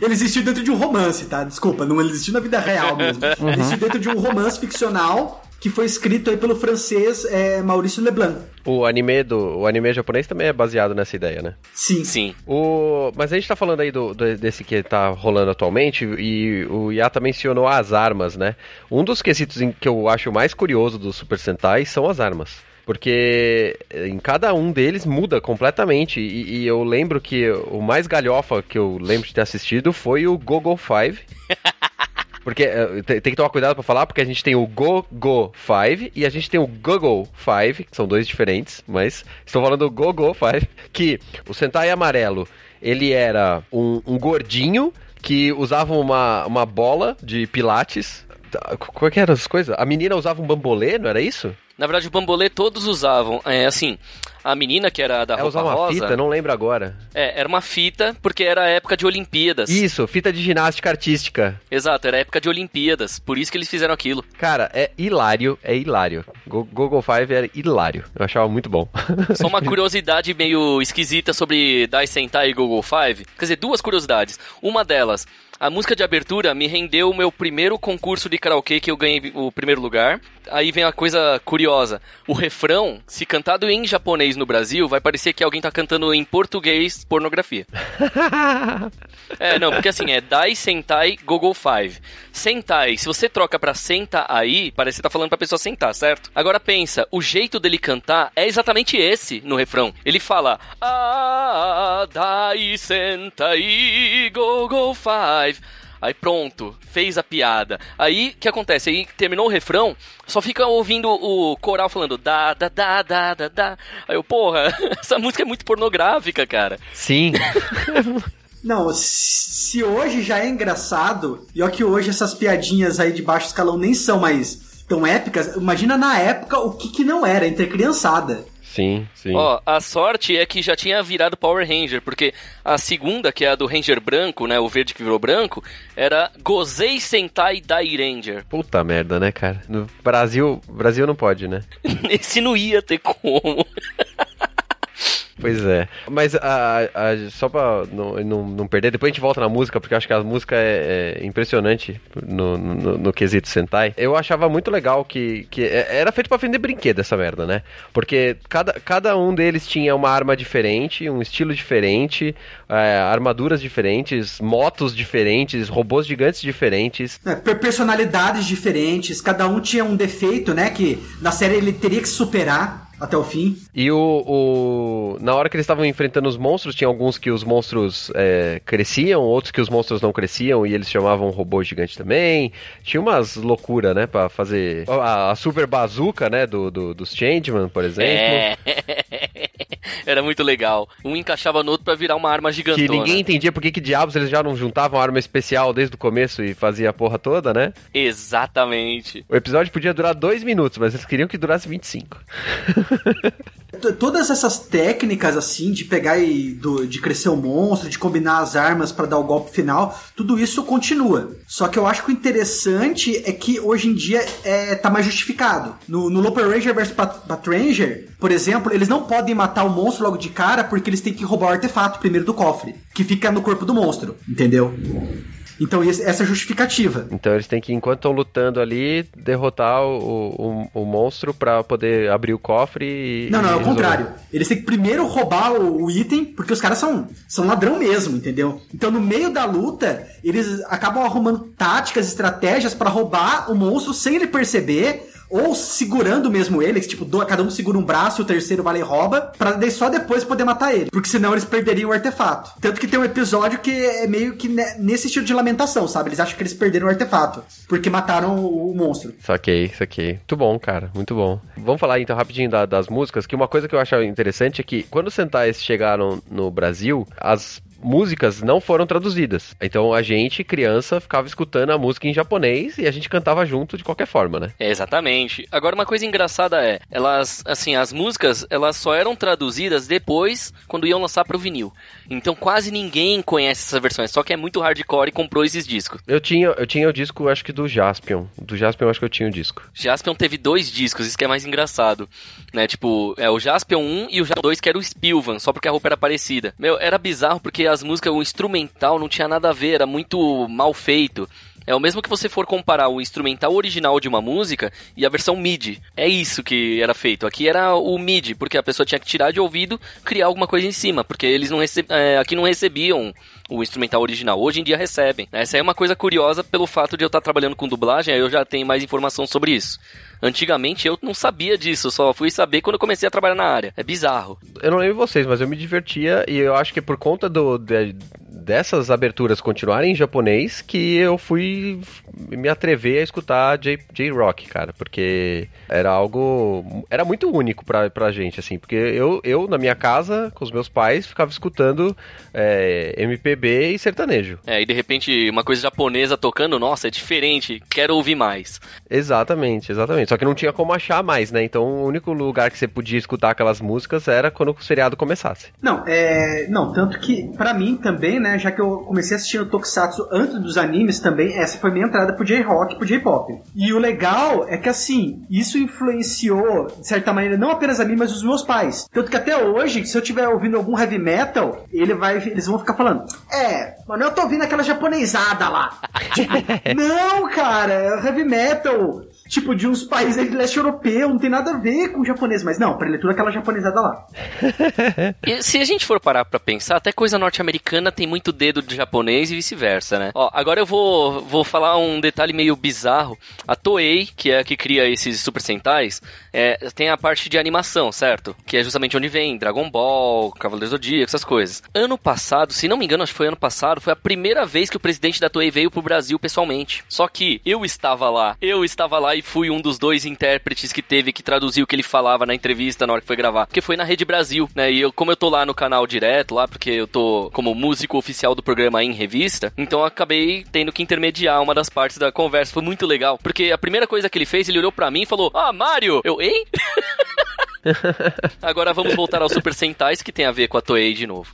Ele existiu dentro de um romance, tá? Desculpa, não ele existiu na vida real mesmo. Uhum. Ele existiu dentro de um romance ficcional que foi escrito aí pelo francês é, Maurício Leblanc. O anime do o anime japonês também é baseado nessa ideia, né? Sim. Sim. O, mas a gente tá falando aí do, do, desse que tá rolando atualmente e o Yata mencionou as armas, né? Um dos quesitos em que eu acho mais curioso do Super Sentai são as armas. Porque em cada um deles muda completamente. E, e, eu lembro que o mais galhofa que eu lembro de ter assistido foi o Gogo 5. Porque uh, tem, que tomar cuidado para falar, porque a gente tem o Go-Go 5 e a gente tem o Google 5, que são dois diferentes, mas estou falando do Go-Go 5, que o Sentai amarelo, ele era um, um gordinho que usava uma, uma bola de pilates. Qual é que eram as coisas? A menina usava um bambolê, não era isso? Na verdade, o bambolê todos usavam. É assim, a menina que era da é, roupa uma rosa... fita? Não lembro agora. É, era uma fita, porque era a época de Olimpíadas. Isso, fita de ginástica artística. Exato, era a época de Olimpíadas, por isso que eles fizeram aquilo. Cara, é hilário, é hilário. Google Five era hilário, eu achava muito bom. Só uma curiosidade meio esquisita sobre Dai Sentai e Google Five. Quer dizer, duas curiosidades. Uma delas, a música de abertura me rendeu o meu primeiro concurso de karaokê que eu ganhei o primeiro lugar. Aí vem a coisa curiosa. O refrão, se cantado em japonês no Brasil, vai parecer que alguém tá cantando em português pornografia. é, não, porque assim, é Dai Sentai Gogo Five. Sentai, se você troca pra senta aí, parece que tá falando pra pessoa sentar, certo? Agora pensa, o jeito dele cantar é exatamente esse no refrão. Ele fala Ah, Dai Sentai Gogo Five. Aí pronto, fez a piada. Aí o que acontece? Aí terminou o refrão, só fica ouvindo o coral falando da da da da da da. Aí eu, porra, essa música é muito pornográfica, cara. Sim. Não, se hoje já é engraçado, e ó que hoje essas piadinhas aí de baixo escalão nem são mais tão épicas, imagina na época o que que não era entre criançada. Sim, sim. Ó, a sorte é que já tinha virado Power Ranger, porque a segunda, que é a do Ranger branco, né, o verde que virou branco, era Gozei Sentai Dai Ranger. Puta merda, né, cara? No Brasil, Brasil não pode, né? Esse não ia ter como. Pois é. Mas a, a, só pra não, não, não, perder, depois a gente volta na música, porque eu acho que a música é, é impressionante no, no, no, quesito Sentai. Eu achava muito legal que, que é, era feito para vender brinquedo essa merda, né? Porque cada, cada um deles tinha uma arma diferente, um estilo diferente, é, armaduras diferentes, motos diferentes, robôs gigantes diferentes. É, personalidades diferentes, cada um tinha um defeito, né? Que na série ele teria que superar até o fim. E o, o na hora que eles estavam enfrentando os monstros, tinha alguns que os monstros é, cresciam, outros que os monstros não cresciam e eles chamavam robô gigante também. Tinha umas loucuras, né, para fazer a, a, super bazuca, né, do, do, dos Changeman, por exemplo. É. Era muito legal. Um encaixava no outro para virar uma arma gigantona. Que ninguém entendia por que, que diabos eles já não juntavam arma especial desde o começo e fazia a porra toda, né? Exatamente. O episódio podia durar dois minutos, mas eles queriam que durasse 25. Todas essas técnicas, assim, de pegar e do, de crescer o monstro, de combinar as armas para dar o golpe final, tudo isso continua. Só que eu acho que o interessante é que hoje em dia é, tá mais justificado. No, no Loper Ranger vs Ranger, por exemplo, eles não podem matar o monstro logo de cara porque eles têm que roubar o artefato primeiro do cofre, que fica no corpo do monstro, entendeu? Então, essa é a justificativa. Então, eles têm que, enquanto estão lutando ali, derrotar o, o, o monstro para poder abrir o cofre e. Não, não, é o contrário. Eles têm que primeiro roubar o, o, item, porque os caras são, são ladrão mesmo, entendeu? Então, no meio da luta, eles acabam arrumando táticas, estratégias para roubar o monstro sem ele perceber ou segurando mesmo ele, tipo, cada um segura um braço o terceiro vai lá e rouba, pra só depois poder matar ele. Porque senão eles perderiam o artefato. Tanto que tem um episódio que é meio que nesse estilo de lamentação, sabe? Eles acham que eles perderam o artefato, porque mataram o monstro. Saquei, saquei. Muito bom, cara, muito bom. Vamos falar então rapidinho da, das músicas, que uma coisa que eu acho interessante é que quando os Sentais chegaram no Brasil, as músicas não foram traduzidas. Então a gente, criança, ficava escutando a música em japonês e a gente cantava junto de qualquer forma, né? É, exatamente. Agora uma coisa engraçada é, elas, assim, as músicas, elas só eram traduzidas depois quando iam lançar pro vinil. Então quase ninguém conhece essas versões, só que é muito hardcore e comprou esses discos. Eu tinha, eu tinha o disco, acho que do Jaspion. Do Jaspion acho que eu tinha o disco. Jaspion teve dois discos, isso que é mais engraçado, né? Tipo, é o Jaspion 1 e o Jaspion 2 que era o Spilvan, só porque a roupa era parecida. Meu, era bizarro porque as músicas, o instrumental não tinha nada a ver, era muito mal feito. É o mesmo que você for comparar o instrumental original de uma música e a versão MIDI. É isso que era feito. Aqui era o MIDI, porque a pessoa tinha que tirar de ouvido, criar alguma coisa em cima, porque eles não receb... É, aqui não recebiam o instrumental original. Hoje em dia recebem. Essa é uma coisa curiosa pelo fato de eu estar trabalhando com dublagem, aí eu já tenho mais informação sobre isso. Antigamente eu não sabia disso, só fui saber quando eu comecei a trabalhar na área. É bizarro. Eu não lembro vocês, mas eu me divertia e eu acho que por conta do, de, dessas aberturas continuarem em japonês que eu fui me atrever a escutar J-Rock, cara, porque era algo. Era muito único pra, pra gente, assim, porque eu, eu, na minha casa, com os meus pais, ficava escutando é, MPB e sertanejo. É, e de repente uma coisa japonesa tocando, nossa, é diferente, quero ouvir mais. Exatamente, exatamente. Só que não tinha como achar mais, né? Então o único lugar que você podia escutar aquelas músicas era quando o seriado começasse. Não, é. Não, tanto que, para mim também, né? Já que eu comecei assistindo Tokusatsu antes dos animes também, essa foi minha entrada pro J-Rock, pro J-Pop. E o legal é que, assim, isso influenciou, de certa maneira, não apenas a mim, mas os meus pais. Tanto que até hoje, se eu estiver ouvindo algum heavy metal, ele vai, eles vão ficar falando, é, mano, eu tô ouvindo aquela japonesada lá. tipo, não, cara, é heavy metal tipo, de uns países de leste europeu, não tem nada a ver com o japonês, mas não, preletura aquela japonesada lá. e se a gente for parar pra pensar, até coisa norte-americana tem muito dedo de japonês e vice-versa, né? Ó, agora eu vou, vou falar um detalhe meio bizarro. A Toei, que é a que cria esses Super Sentais, é, tem a parte de animação, certo? Que é justamente onde vem Dragon Ball, Cavaleiros do Zodíaco, essas coisas. Ano passado, se não me engano, acho que foi ano passado, foi a primeira vez que o presidente da Toei veio pro Brasil pessoalmente. Só que eu estava lá, eu estava lá e fui um dos dois intérpretes que teve que traduzir o que ele falava na entrevista na hora que foi gravar. Porque foi na Rede Brasil, né? E eu, como eu tô lá no canal direto, lá, porque eu tô como músico oficial do programa em revista, então acabei tendo que intermediar uma das partes da conversa. Foi muito legal. Porque a primeira coisa que ele fez, ele olhou para mim e falou: Ah, Mario! Eu, hein? Agora vamos voltar ao Super Sentais, que tem a ver com a Toei de novo.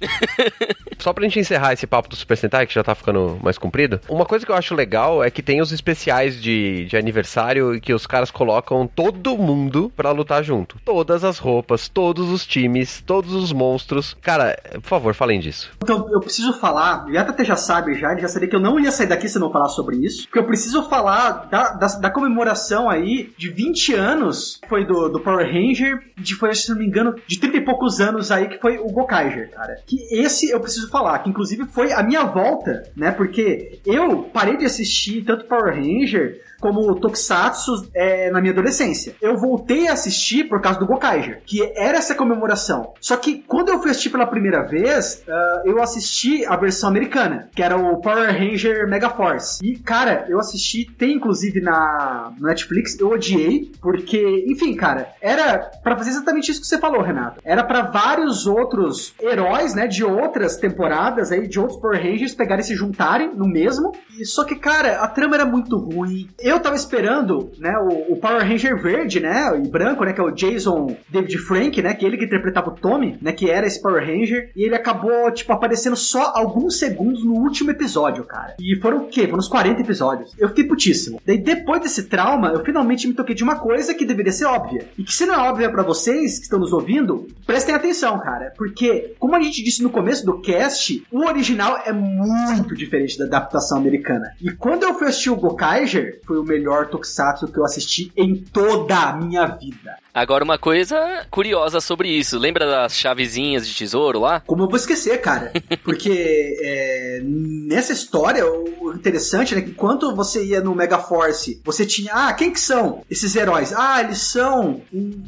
Só pra gente encerrar esse papo do Super Sentai, que já tá ficando mais comprido, uma coisa que eu acho legal é que tem os especiais de, de aniversário e que os caras colocam todo mundo pra lutar junto. Todas as roupas, todos os times, todos os monstros. Cara, por favor, falem disso. Então, eu preciso falar, o até já sabe já, ele já sabia que eu não ia sair daqui se não falar sobre isso, porque eu preciso falar da, da, da comemoração aí de 20 anos, foi do, do Power Ranger, de foi, se não me engano, de 30 e poucos anos aí, que foi o Gokaiger, cara. Que esse eu preciso falar, que inclusive foi a minha volta, né? Porque eu parei de assistir tanto Power Ranger como Tokusatsu é, na minha adolescência. Eu voltei a assistir por causa do Gokaiger, que era essa comemoração. Só que quando eu fui assistir pela primeira vez, uh, eu assisti a versão americana, que era o Power Ranger Mega Force. E, cara, eu assisti, tem inclusive na Netflix, eu odiei, porque, enfim, cara, era, pra fazer exatamente isso que você falou, Renato. Era para vários outros heróis, né, de outras temporadas aí, de outros Power Rangers pegarem e se juntarem no mesmo. E só que, cara, a trama era muito ruim. Eu tava esperando, né, o, o Power Ranger verde, né, e branco, né, que é o Jason David Frank, né, que é ele que interpretava o Tommy, né, que era esse Power Ranger, e ele acabou, tipo, aparecendo só alguns segundos no último episódio, cara. E foram o quê? Foram uns 40 episódios. Eu fiquei putíssimo. Daí, depois desse trauma, eu finalmente me toquei de uma coisa que deveria ser óbvia. E que se não é óbvia para vocês que estão nos ouvindo, prestem atenção, cara. Porque, como a gente disse no começo do cast, o original é muito diferente da adaptação americana. E quando eu fui assistir o Gokaiger, foi o melhor Tokusatsu que eu assisti em toda a minha vida. Agora, uma coisa curiosa sobre isso. Lembra das chavezinhas de tesouro lá? Como eu vou esquecer, cara? Porque é, nessa história, o interessante é que enquanto você ia no Megaforce, você tinha. Ah, quem que são esses heróis? Ah, eles são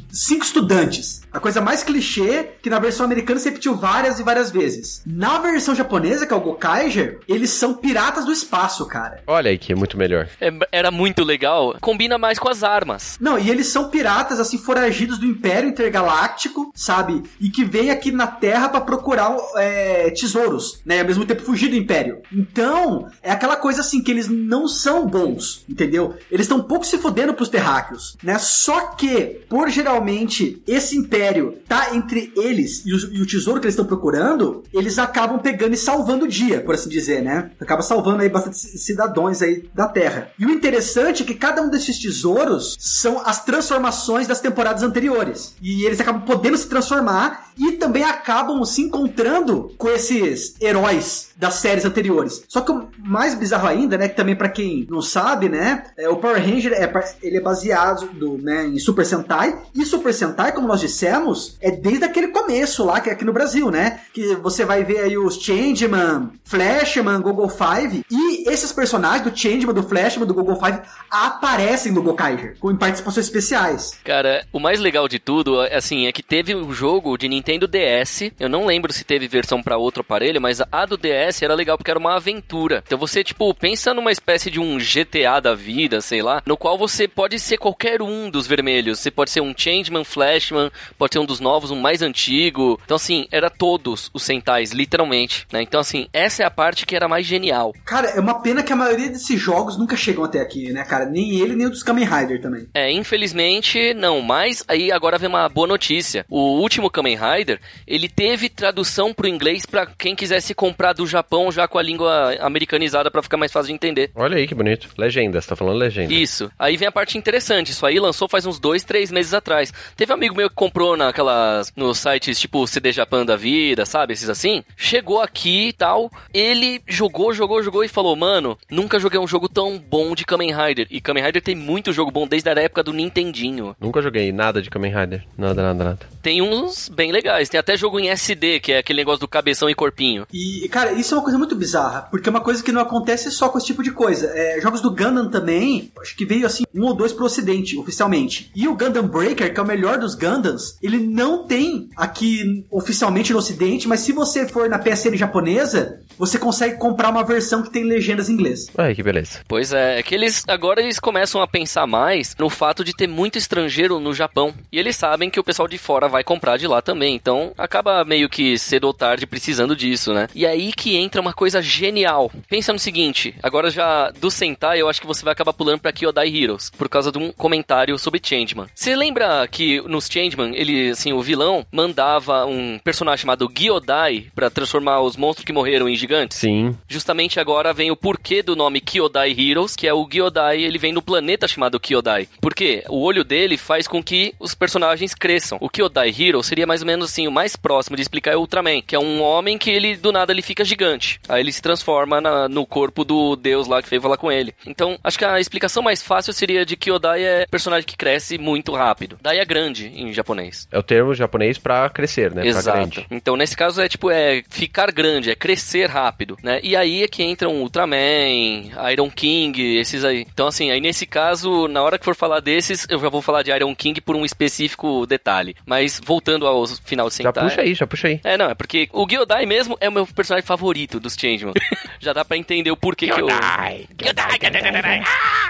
cinco estudantes. A coisa mais clichê, que na versão americana se repetiu várias e várias vezes. Na versão japonesa, que é o Gokaiger, eles são piratas do espaço, cara. Olha aí que é muito melhor. É, era muito legal. Combina mais com as armas. Não, e eles são piratas, assim, foragidos do Império Intergaláctico, sabe? E que vêm aqui na Terra para procurar é, tesouros, né? Ao mesmo tempo fugir do Império. Então, é aquela coisa assim, que eles não são bons, entendeu? Eles estão um pouco se fodendo pros terráqueos, né? Só que, por geralmente, esse Império tá entre eles e o, e o tesouro que eles estão procurando, eles acabam pegando e salvando o dia, por assim dizer, né? Acaba salvando aí bastante cidadãos aí da Terra. E o interessante é que cada um desses tesouros são as transformações das temporadas anteriores. E eles acabam podendo se transformar e também acabam se encontrando com esses heróis das séries anteriores. Só que o mais bizarro ainda, né, que também para quem não sabe, né, é, o Power Ranger é, ele é baseado do, né, em Super Sentai e Super Sentai, como nós dissemos, é desde aquele começo lá que é aqui no Brasil, né, que você vai ver aí os Changeman, Flashman, Google Five e esses personagens do Changeman, do Flashman, do Google Five aparecem no Gokaiger com participações especiais. Cara, o mais legal de tudo, assim, é que teve um jogo de Nintendo DS. Eu não lembro se teve versão para outro aparelho, mas a do DS DS era legal porque era uma aventura. Então você, tipo, pensa numa espécie de um GTA da vida, sei lá, no qual você pode ser qualquer um dos vermelhos. Você pode ser um Changeman, Flashman, pode ser um dos novos, um mais antigo. Então, assim, era todos os Sentais, literalmente, né? Então, assim, essa é a parte que era mais genial. Cara, é uma pena que a maioria desses jogos nunca chegam até aqui, né, cara? Nem ele, nem o dos Kamen Rider também. É, infelizmente, não. Mas aí agora vem uma boa notícia. O último Kamen Rider, ele teve tradução pro inglês para quem quisesse comprar do Japão Japão já com a língua americanizada para ficar mais fácil de entender. Olha aí que bonito. Legenda, você tá falando legenda. Isso. Aí vem a parte interessante. Isso aí lançou faz uns dois, três meses atrás. Teve um amigo meu que comprou naquelas. nos sites tipo CD Japan da vida, sabe? Esses assim. Chegou aqui e tal. Ele jogou, jogou, jogou e falou: Mano, nunca joguei um jogo tão bom de Kamen Rider. E Kamen Rider tem muito jogo bom desde a época do Nintendinho. Nunca joguei nada de Kamen Rider. Nada, nada, nada. Tem uns bem legais. Tem até jogo em SD, que é aquele negócio do cabeção e corpinho. E, cara, isso é uma coisa muito bizarra, porque é uma coisa que não acontece só com esse tipo de coisa. É, jogos do Gundam também, acho que veio assim, um ou dois pro ocidente, oficialmente. E o Gundam Breaker, que é o melhor dos Gundams, ele não tem aqui oficialmente no ocidente, mas se você for na PSN japonesa, você consegue comprar uma versão que tem legendas em inglês. Ai, que beleza. Pois é, é que eles agora eles começam a pensar mais no fato de ter muito estrangeiro no Japão. E eles sabem que o pessoal de fora vai comprar de lá também. Então acaba meio que cedo ou tarde precisando disso, né? E aí que entra uma coisa genial. Pensa no seguinte, agora já do Sentai, eu acho que você vai acabar pulando pra Kyodai Heroes, por causa de um comentário sobre Changeman. Você lembra que nos Changeman, ele, assim, o vilão mandava um personagem chamado Gyodai para transformar os monstros que morreram em gigantes? Sim. Justamente agora vem o porquê do nome Kyodai Heroes, que é o Gyodai, ele vem do planeta chamado Kyodai. Por quê? O olho dele faz com que os personagens cresçam. O Kyodai Hero seria mais ou menos assim, o mais próximo de explicar é o Ultraman, que é um homem que ele do nada ele fica gigante. Aí ele se transforma na, no corpo do deus lá que veio falar com ele. Então, acho que a explicação mais fácil seria de que Odai é personagem que cresce muito rápido. Dai é grande em japonês. É o termo japonês para crescer, né? Exato. Então, nesse caso é tipo, é ficar grande, é crescer rápido, né? E aí é que entram Ultraman, Iron King, esses aí. Então, assim, aí nesse caso, na hora que for falar desses, eu já vou falar de Iron King por um específico detalhe. Mas voltando ao final de Sentai... Já puxa aí, já puxa aí. É, não, é porque o Gyodai mesmo é o meu personagem favorito dos Changeman. já dá pra entender o porquê que eu...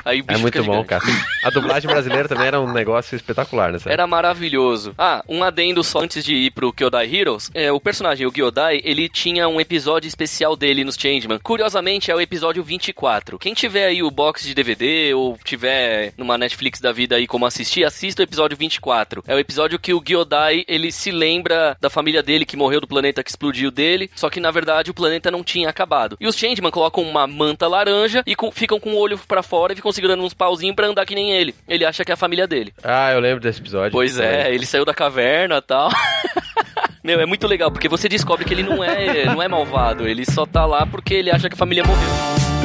Aí o bicho é muito bom, cara. A dublagem brasileira também era um negócio espetacular, né? Era maravilhoso. Ah, um adendo só antes de ir pro Kyodai Heroes. É, o personagem, o Gyodai, ele tinha um episódio especial dele nos Changeman. Curiosamente, é o episódio 24. Quem tiver aí o box de DVD ou tiver numa Netflix da vida aí como assistir, assista o episódio 24. É o episódio que o Gyodai, ele se lembra da família dele que morreu do planeta que explodiu dele, só que na verdade o planeta não tinha acabado. E os Changeman colocam uma manta laranja e com, ficam com o olho para fora e ficam segurando uns pauzinhos para andar que nem ele. Ele acha que é a família dele. Ah, eu lembro desse episódio. Pois é, ele saiu da caverna e tal. Meu, é muito legal, porque você descobre que ele não é, não é malvado, ele só tá lá porque ele acha que a família morreu.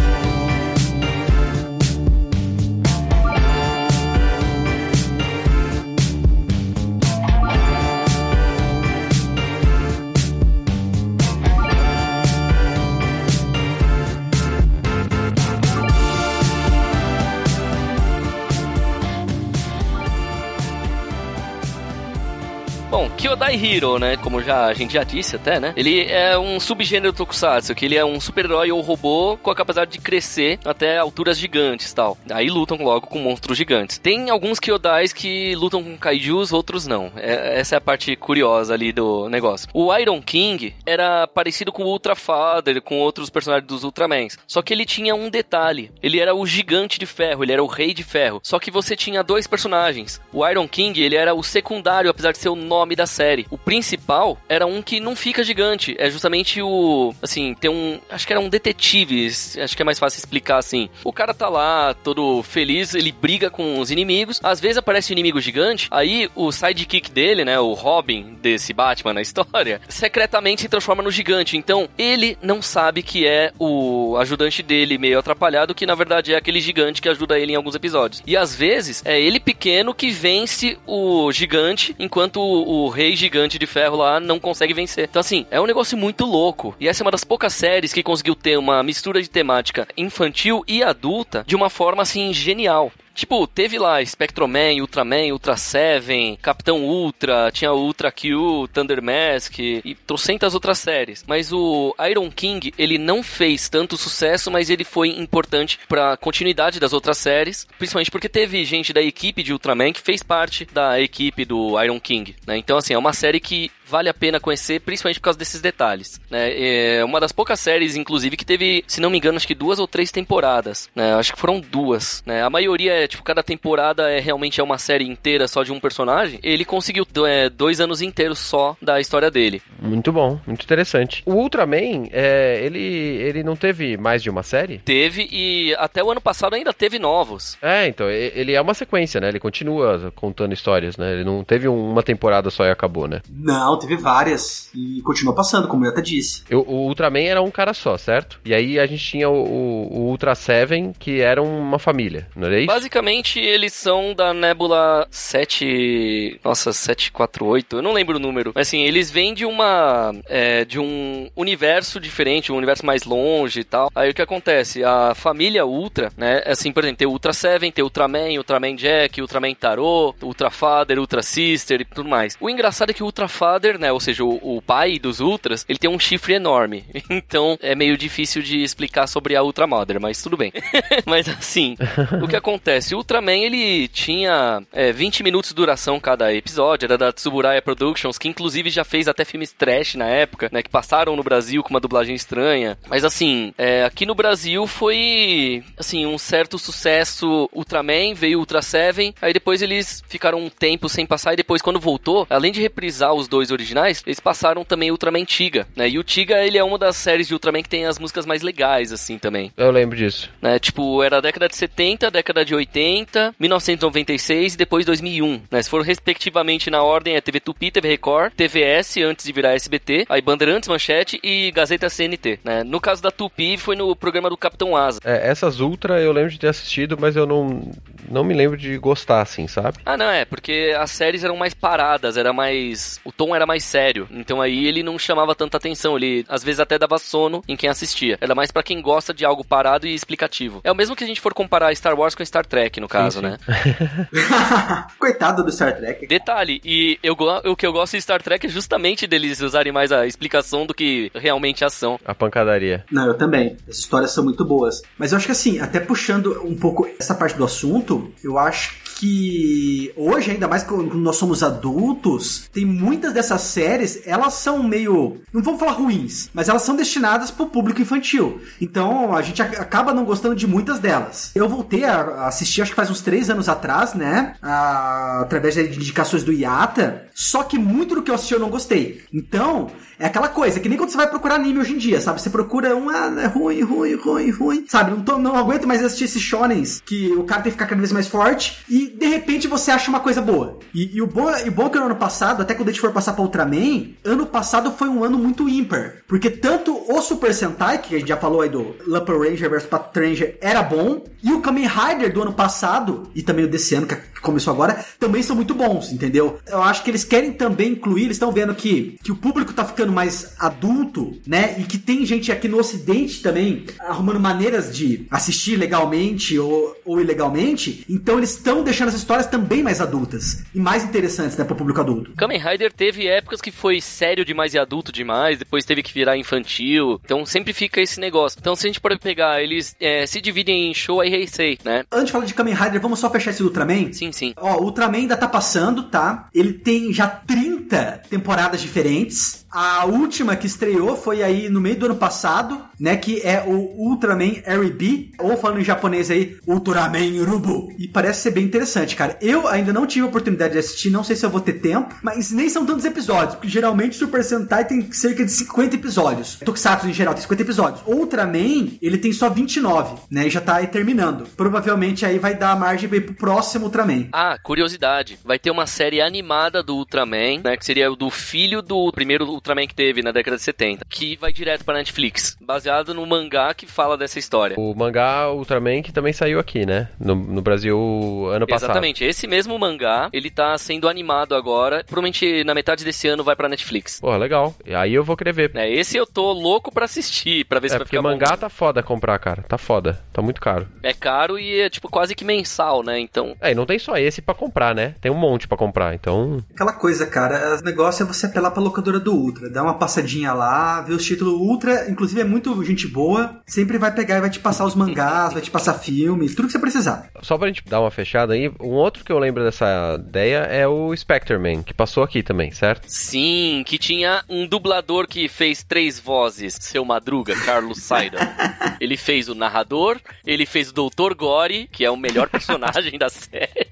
Kyodai Hero, né? Como já, a gente já disse até, né? Ele é um subgênero Tokusatsu, que ele é um super-herói ou robô com a capacidade de crescer até alturas gigantes tal. Aí lutam logo com monstros gigantes. Tem alguns Kyodais que lutam com kaijus, outros não. É, essa é a parte curiosa ali do negócio. O Iron King era parecido com o Ultra Father, com outros personagens dos Ultramans. Só que ele tinha um detalhe. Ele era o gigante de ferro, ele era o rei de ferro. Só que você tinha dois personagens. O Iron King, ele era o secundário, apesar de ser o nome da série. O principal era um que não fica gigante. É justamente o. Assim, tem um. Acho que era um detetive. Acho que é mais fácil explicar assim. O cara tá lá, todo feliz, ele briga com os inimigos. Às vezes aparece um inimigo gigante. Aí o sidekick dele, né? O Robin desse Batman na história, secretamente se transforma no gigante. Então ele não sabe que é o ajudante dele meio atrapalhado, que na verdade é aquele gigante que ajuda ele em alguns episódios. E às vezes é ele pequeno que vence o gigante, enquanto o rei gigante de ferro lá não consegue vencer. Então, assim, é um negócio muito louco. E essa é uma das poucas séries que conseguiu ter uma mistura de temática infantil e adulta de uma forma, assim, genial. Tipo, teve lá Spectroman, Ultraman, Ultra Seven, Capitão Ultra, tinha Ultra Q, Thunder Mask e trocentas outras séries. Mas o Iron King, ele não fez tanto sucesso, mas ele foi importante para continuidade das outras séries, principalmente porque teve gente da equipe de Ultraman que fez parte da equipe do Iron King, né? Então, assim, é uma série que vale a pena conhecer, principalmente por causa desses detalhes. Né? É uma das poucas séries, inclusive, que teve, se não me engano, acho que duas ou três temporadas. Né? Acho que foram duas. Né? A maioria é, tipo, cada temporada é realmente é uma série inteira só de um personagem. Ele conseguiu é, dois anos inteiros só da história dele. Muito bom, muito interessante. O Ultraman, é, ele, ele não teve mais de uma série? Teve, e até o ano passado ainda teve novos. É, então, ele é uma sequência, né? Ele continua contando histórias, né? Ele não teve uma temporada só e acabou, né? Não, teve várias e continuou passando, como eu até disse. Eu, o Ultraman era um cara só, certo? E aí a gente tinha o, o, o, Ultra Seven, que era uma família, não era isso? Basicamente, eles são da Nebula 7... Nossa, 748, eu não lembro o número. Mas assim, eles vêm de uma... É, de um universo diferente, um universo mais longe e tal. Aí o que acontece? A família Ultra, né? Assim, por exemplo, tem Ultra Seven, tem Ultraman, Ultraman Jack, Ultraman Tarot, Ultra Father, Ultra Sister e tudo mais. O engraçado é que o Ultra Father né? Ou seja, o, o, pai dos Ultras, ele tem um chifre enorme. Então é meio difícil de explicar sobre a Ultra Mother, mas tudo bem. mas assim, o que acontece? O Ultraman ele tinha é, 20 minutos de duração cada episódio, era da Tsuburaya Productions, que inclusive já fez até filmes trash na época, né? Que passaram no Brasil com uma dublagem estranha. Mas assim, é, aqui no Brasil foi assim, um certo sucesso. Ultraman veio Ultra Seven, aí depois eles ficaram um tempo sem passar, e depois, quando voltou, além de reprisar os dois originais originais, eles passaram também Ultraman Tiga, né? E o Tiga, ele é uma das séries de Ultraman que tem as músicas mais legais, assim, também. Eu lembro disso. Né? Tipo, era a década de 70, década de 80, 1980, 1996 e depois 2001. Né? Se for respectivamente na ordem é TV Tupi, TV Record, TVS antes de virar SBT, aí Bandeirantes, Manchete e Gazeta CNT. Né? No caso da Tupi foi no programa do Capitão Asa. É, essas Ultra eu lembro de ter assistido, mas eu não, não me lembro de gostar, assim, sabe? Ah, não, é, porque as séries eram mais paradas, era mais. O tom era mais sério. Então aí ele não chamava tanta atenção. Ele às vezes até dava sono em quem assistia. Era mais para quem gosta de algo parado e explicativo. É o mesmo que a gente for comparar Star Wars com Star Trek, no caso, sim, sim. né? Coitado do Star Trek. Detalhe, e eu, o que eu gosto de Star Trek é justamente deles usarem mais a explicação do que realmente a ação. A pancadaria. Não, eu também. As histórias são muito boas. Mas eu acho que assim, até puxando um pouco essa parte do assunto, eu acho que hoje, ainda mais quando nós somos adultos, tem muitas dessas séries, elas são meio. Não vamos falar ruins, mas elas são destinadas para o público infantil. Então a gente acaba não gostando de muitas delas. Eu voltei a assistir, acho que faz uns três anos atrás, né? A, através de indicações do IATA. Só que muito do que eu assisti eu não gostei. Então, é aquela coisa, que nem quando você vai procurar anime hoje em dia, sabe? Você procura um, ah, é ruim, ruim, ruim, ruim. Sabe? Não, tô, não aguento mais assistir esses shonens que o cara tem que ficar cada vez mais forte. E de repente você acha uma coisa boa. E, e o bom, e bom é que no ano passado, até quando a gente for passar pra Ultraman, ano passado foi um ano muito ímpar. Porque tanto o Super Sentai, que a gente já falou aí do Lumper Ranger vs Pato Ranger, era bom, e o Kamen Rider do ano passado, e também o desse ano, que começou agora, também são muito bons, entendeu? Eu acho que eles querem também incluir, eles estão vendo que, que o público tá ficando mais adulto, né? E que tem gente aqui no ocidente também arrumando maneiras de assistir legalmente ou, ou ilegalmente, então eles estão deixando deixando as histórias também mais adultas e mais interessantes, né, pro público adulto. Kamen Rider teve épocas que foi sério demais e adulto demais, depois teve que virar infantil, então sempre fica esse negócio. Então se a gente pode pegar, eles é, se dividem em Show e Heisei, né? Antes de falar de Kamen Rider, vamos só fechar esse Ultraman? Sim, sim. Ó, o Ultraman ainda tá passando, tá? Ele tem já 30 temporadas diferentes. A última que estreou foi aí no meio do ano passado, né? Que é o Ultraman R.B. Ou falando em japonês aí, Ultraman Urubu. E parece ser bem interessante, cara. Eu ainda não tive a oportunidade de assistir, não sei se eu vou ter tempo, mas nem são tantos episódios, porque geralmente Super Sentai tem cerca de 50 episódios. Tokusatsu em geral tem 50 episódios. Ultraman, ele tem só 29, né? E já tá aí terminando. Provavelmente aí vai dar margem pro próximo Ultraman. Ah, curiosidade. Vai ter uma série animada do Ultraman, né? Que seria o do filho do primeiro Ultraman que teve na década de 70, que vai direto pra Netflix, baseado no mangá que fala dessa história. O mangá Ultraman que também saiu aqui, né? No, no Brasil ano passado. Exatamente, esse mesmo mangá, ele tá sendo animado agora, provavelmente na metade desse ano vai pra Netflix. Pô, legal. Aí eu vou querer ver. É, esse eu tô louco pra assistir, pra ver é, se vai porque ficar mangá bom. tá foda comprar, cara. Tá foda. Tá muito caro. É caro e é tipo quase que mensal, né? Então. É, e não tem só esse pra comprar, né? Tem um monte pra comprar, então. Aquela coisa, cara, o negócio é você apelar pra locadora do Ultra, dar uma passadinha lá, ver os títulos Ultra, inclusive é muito gente boa, sempre vai pegar e vai te passar os mangás, vai te passar filmes, tudo que você precisar. Só pra gente dar uma fechada aí, um outro que eu lembro dessa ideia é o Spectreman, que passou aqui também, certo? Sim, que tinha um dublador que fez três vozes, seu Madruga, Carlos Saida. ele fez o narrador, ele fez o Doutor Gore, que é o melhor personagem da série.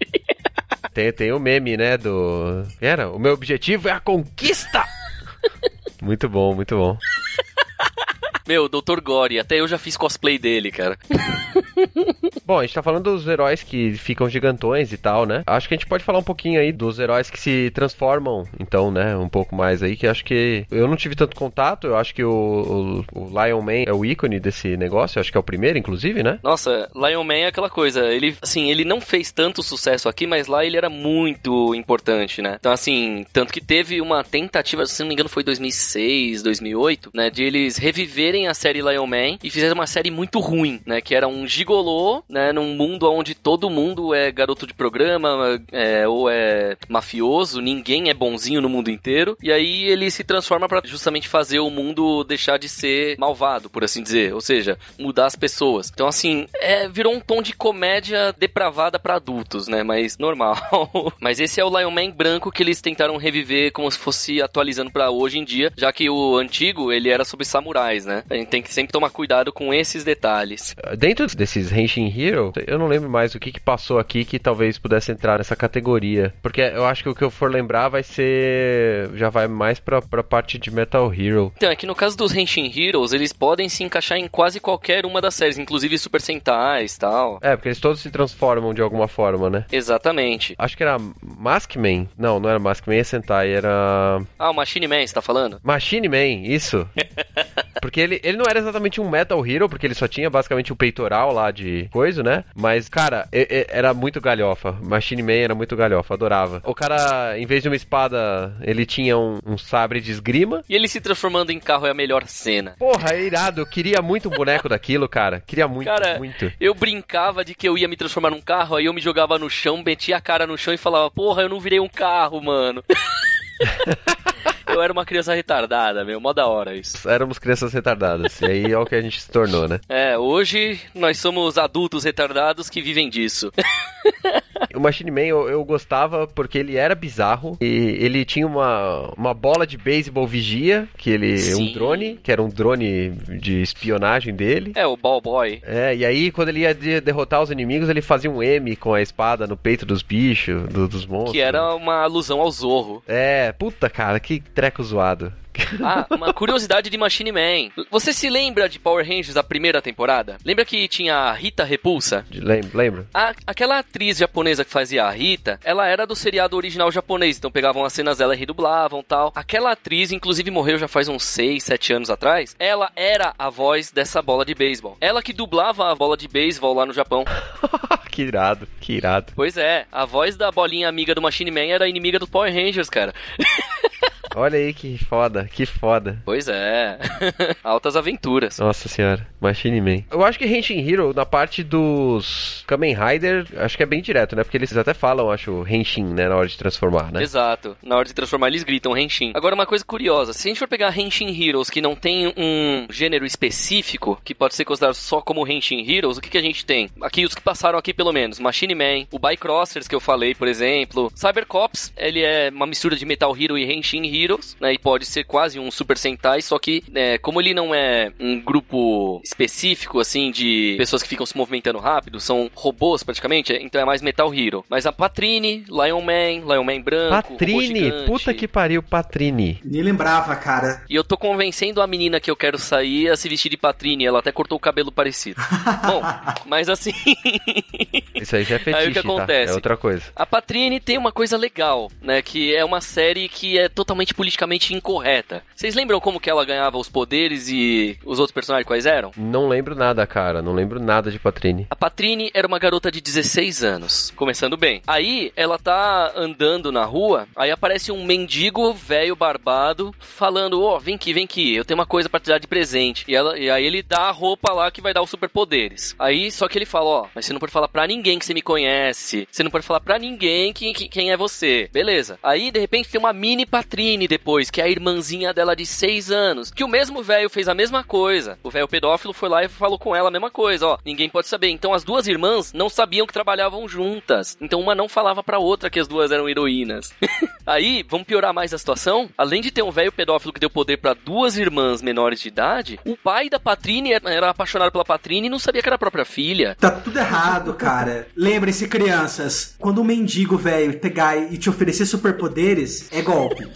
Tem, tem o meme, né, do... Era, o meu objetivo é a conquista! Muito bom, muito bom. Meu, Dr. Gore, até eu já fiz cosplay dele, cara. Bom, a gente tá falando dos heróis que ficam gigantões e tal, né? Acho que a gente pode falar um pouquinho aí dos heróis que se transformam, então, né? Um pouco mais aí, que acho que eu não tive tanto contato. Eu acho que o, o, o Lion Man é o ícone desse negócio. Eu acho que é o primeiro, inclusive, né? Nossa, Lion Man é aquela coisa. Ele, assim, ele não fez tanto sucesso aqui, mas lá ele era muito importante, né? Então, assim, tanto que teve uma tentativa, se não me engano, foi 2006, 2008, né? De eles reviverem a série Lion Man e fizeram uma série muito ruim, né? Que era um gigolô, né? Num mundo onde todo mundo é garoto de programa é, ou é mafioso, ninguém é bonzinho no mundo inteiro. E aí ele se transforma para justamente fazer o mundo deixar de ser malvado, por assim dizer. Ou seja, mudar as pessoas. Então, assim, é, virou um tom de comédia depravada para adultos, né? Mas normal. Mas esse é o Lion Man branco que eles tentaram reviver como se fosse atualizando para hoje em dia, já que o antigo ele era sobre samurais, né? A gente tem que sempre tomar cuidado com esses detalhes. Dentro desse desses Henshin Hero, eu não lembro mais o que, que passou aqui que talvez pudesse entrar nessa categoria. Porque eu acho que o que eu for lembrar vai ser. Já vai mais pra, pra parte de Metal Hero. Então, aqui no caso dos Henshin Heroes, eles podem se encaixar em quase qualquer uma das séries, inclusive Super Sentais e tal. É, porque eles todos se transformam de alguma forma, né? Exatamente. Acho que era Maskman. Não, não era Maskman, é Sentai, era. Ah, o Machine Man, você tá falando? Machine Man, isso. porque ele, ele não era exatamente um Metal Hero, porque ele só tinha basicamente o peitoral lá de coisa, né? Mas, cara, era muito galhofa. Machine Man era muito galhofa, adorava. O cara, em vez de uma espada, ele tinha um, um sabre de esgrima. E ele se transformando em carro é a melhor cena. Porra, é irado. Eu queria muito um boneco daquilo, cara. Queria muito, Cara, muito. eu brincava de que eu ia me transformar num carro, aí eu me jogava no chão, metia a cara no chão e falava, porra, eu não virei um carro, mano. eu era uma criança retardada, meu, mó da hora isso. Éramos crianças retardadas. E aí é o que a gente se tornou, né? É, hoje nós somos adultos retardados que vivem disso. O Machine Man eu, eu gostava porque ele era bizarro e ele tinha uma, uma bola de beisebol vigia, que ele Sim. um drone, que era um drone de espionagem dele. É, o Ball Boy. É, e aí quando ele ia de- derrotar os inimigos, ele fazia um M com a espada no peito dos bichos, do- dos monstros. Que era uma alusão ao Zorro. É, puta cara, que treco zoado. Ah, uma curiosidade de Machine Man. Você se lembra de Power Rangers da primeira temporada? Lembra que tinha a Rita Repulsa? De- lem- Lembra? A- aquela atriz japonesa que fazia a Rita, ela era do seriado original japonês, então pegavam as cenas dela e redublavam tal. Aquela atriz, inclusive, morreu já faz uns 6, 7 anos atrás. Ela era a voz dessa bola de beisebol. Ela que dublava a bola de beisebol lá no Japão. que irado, que irado. Pois é, a voz da bolinha amiga do Machine Man era inimiga do Power Rangers, cara. Olha aí que foda, que foda. Pois é. Altas aventuras. Nossa senhora, Machine Man. Eu acho que Henshin Hero, na parte dos Kamen Rider, acho que é bem direto, né? Porque eles até falam, acho, Henshin, né? Na hora de transformar, né? Exato. Na hora de transformar, eles gritam Henshin. Agora, uma coisa curiosa: se a gente for pegar Henshin Heroes que não tem um gênero específico, que pode ser considerado só como Henshin Heroes, o que, que a gente tem? Aqui, os que passaram aqui pelo menos: Machine Man, o Bycrossers que eu falei, por exemplo. Cybercops, ele é uma mistura de Metal Hero e Henshin Heroes, né? E pode ser quase um Super Sentai, só que, né, como ele não é um grupo específico, assim, de pessoas que ficam se movimentando rápido, são robôs praticamente, então é mais Metal Hero. Mas a Patrine, Lion Man, Lion Man branco, Patrine, puta que pariu, Patrine. Nem lembrava, cara. E eu tô convencendo a menina que eu quero sair a se vestir de Patrine, ela até cortou o cabelo parecido. Bom, mas assim, Isso aí já é fetiche, Aí o que tá? acontece? É outra coisa. a Patrine tem uma coisa legal, né, que é uma série que é totalmente politicamente incorreta. Vocês lembram como que ela ganhava os poderes e os outros personagens quais eram? Não lembro nada, cara. Não lembro nada de Patrine. A Patrine era uma garota de 16 anos, começando bem. Aí ela tá andando na rua, aí aparece um mendigo velho barbado falando: Ó, vem aqui, vem aqui, eu tenho uma coisa pra te dar de presente. E, ela, e aí ele dá a roupa lá que vai dar os superpoderes. Aí só que ele fala: Ó, mas você não pode falar pra ninguém que você me conhece, você não pode falar pra ninguém que, que- quem é você. Beleza. Aí de repente tem uma mini Patrine depois, que é a irmãzinha dela de 6 anos, que o mesmo velho fez a mesma coisa. O velho pedófilo foi lá e falou com ela a mesma coisa, ó, ninguém pode saber. Então as duas irmãs não sabiam que trabalhavam juntas. Então uma não falava pra outra que as duas eram heroínas. Aí, vamos piorar mais a situação? Além de ter um velho pedófilo que deu poder pra duas irmãs menores de idade, o pai da Patrine era apaixonado pela Patrine e não sabia que era a própria filha. Tá tudo errado, cara. Lembrem-se, crianças, quando um mendigo velho pegar e te oferecer superpoderes, é golpe.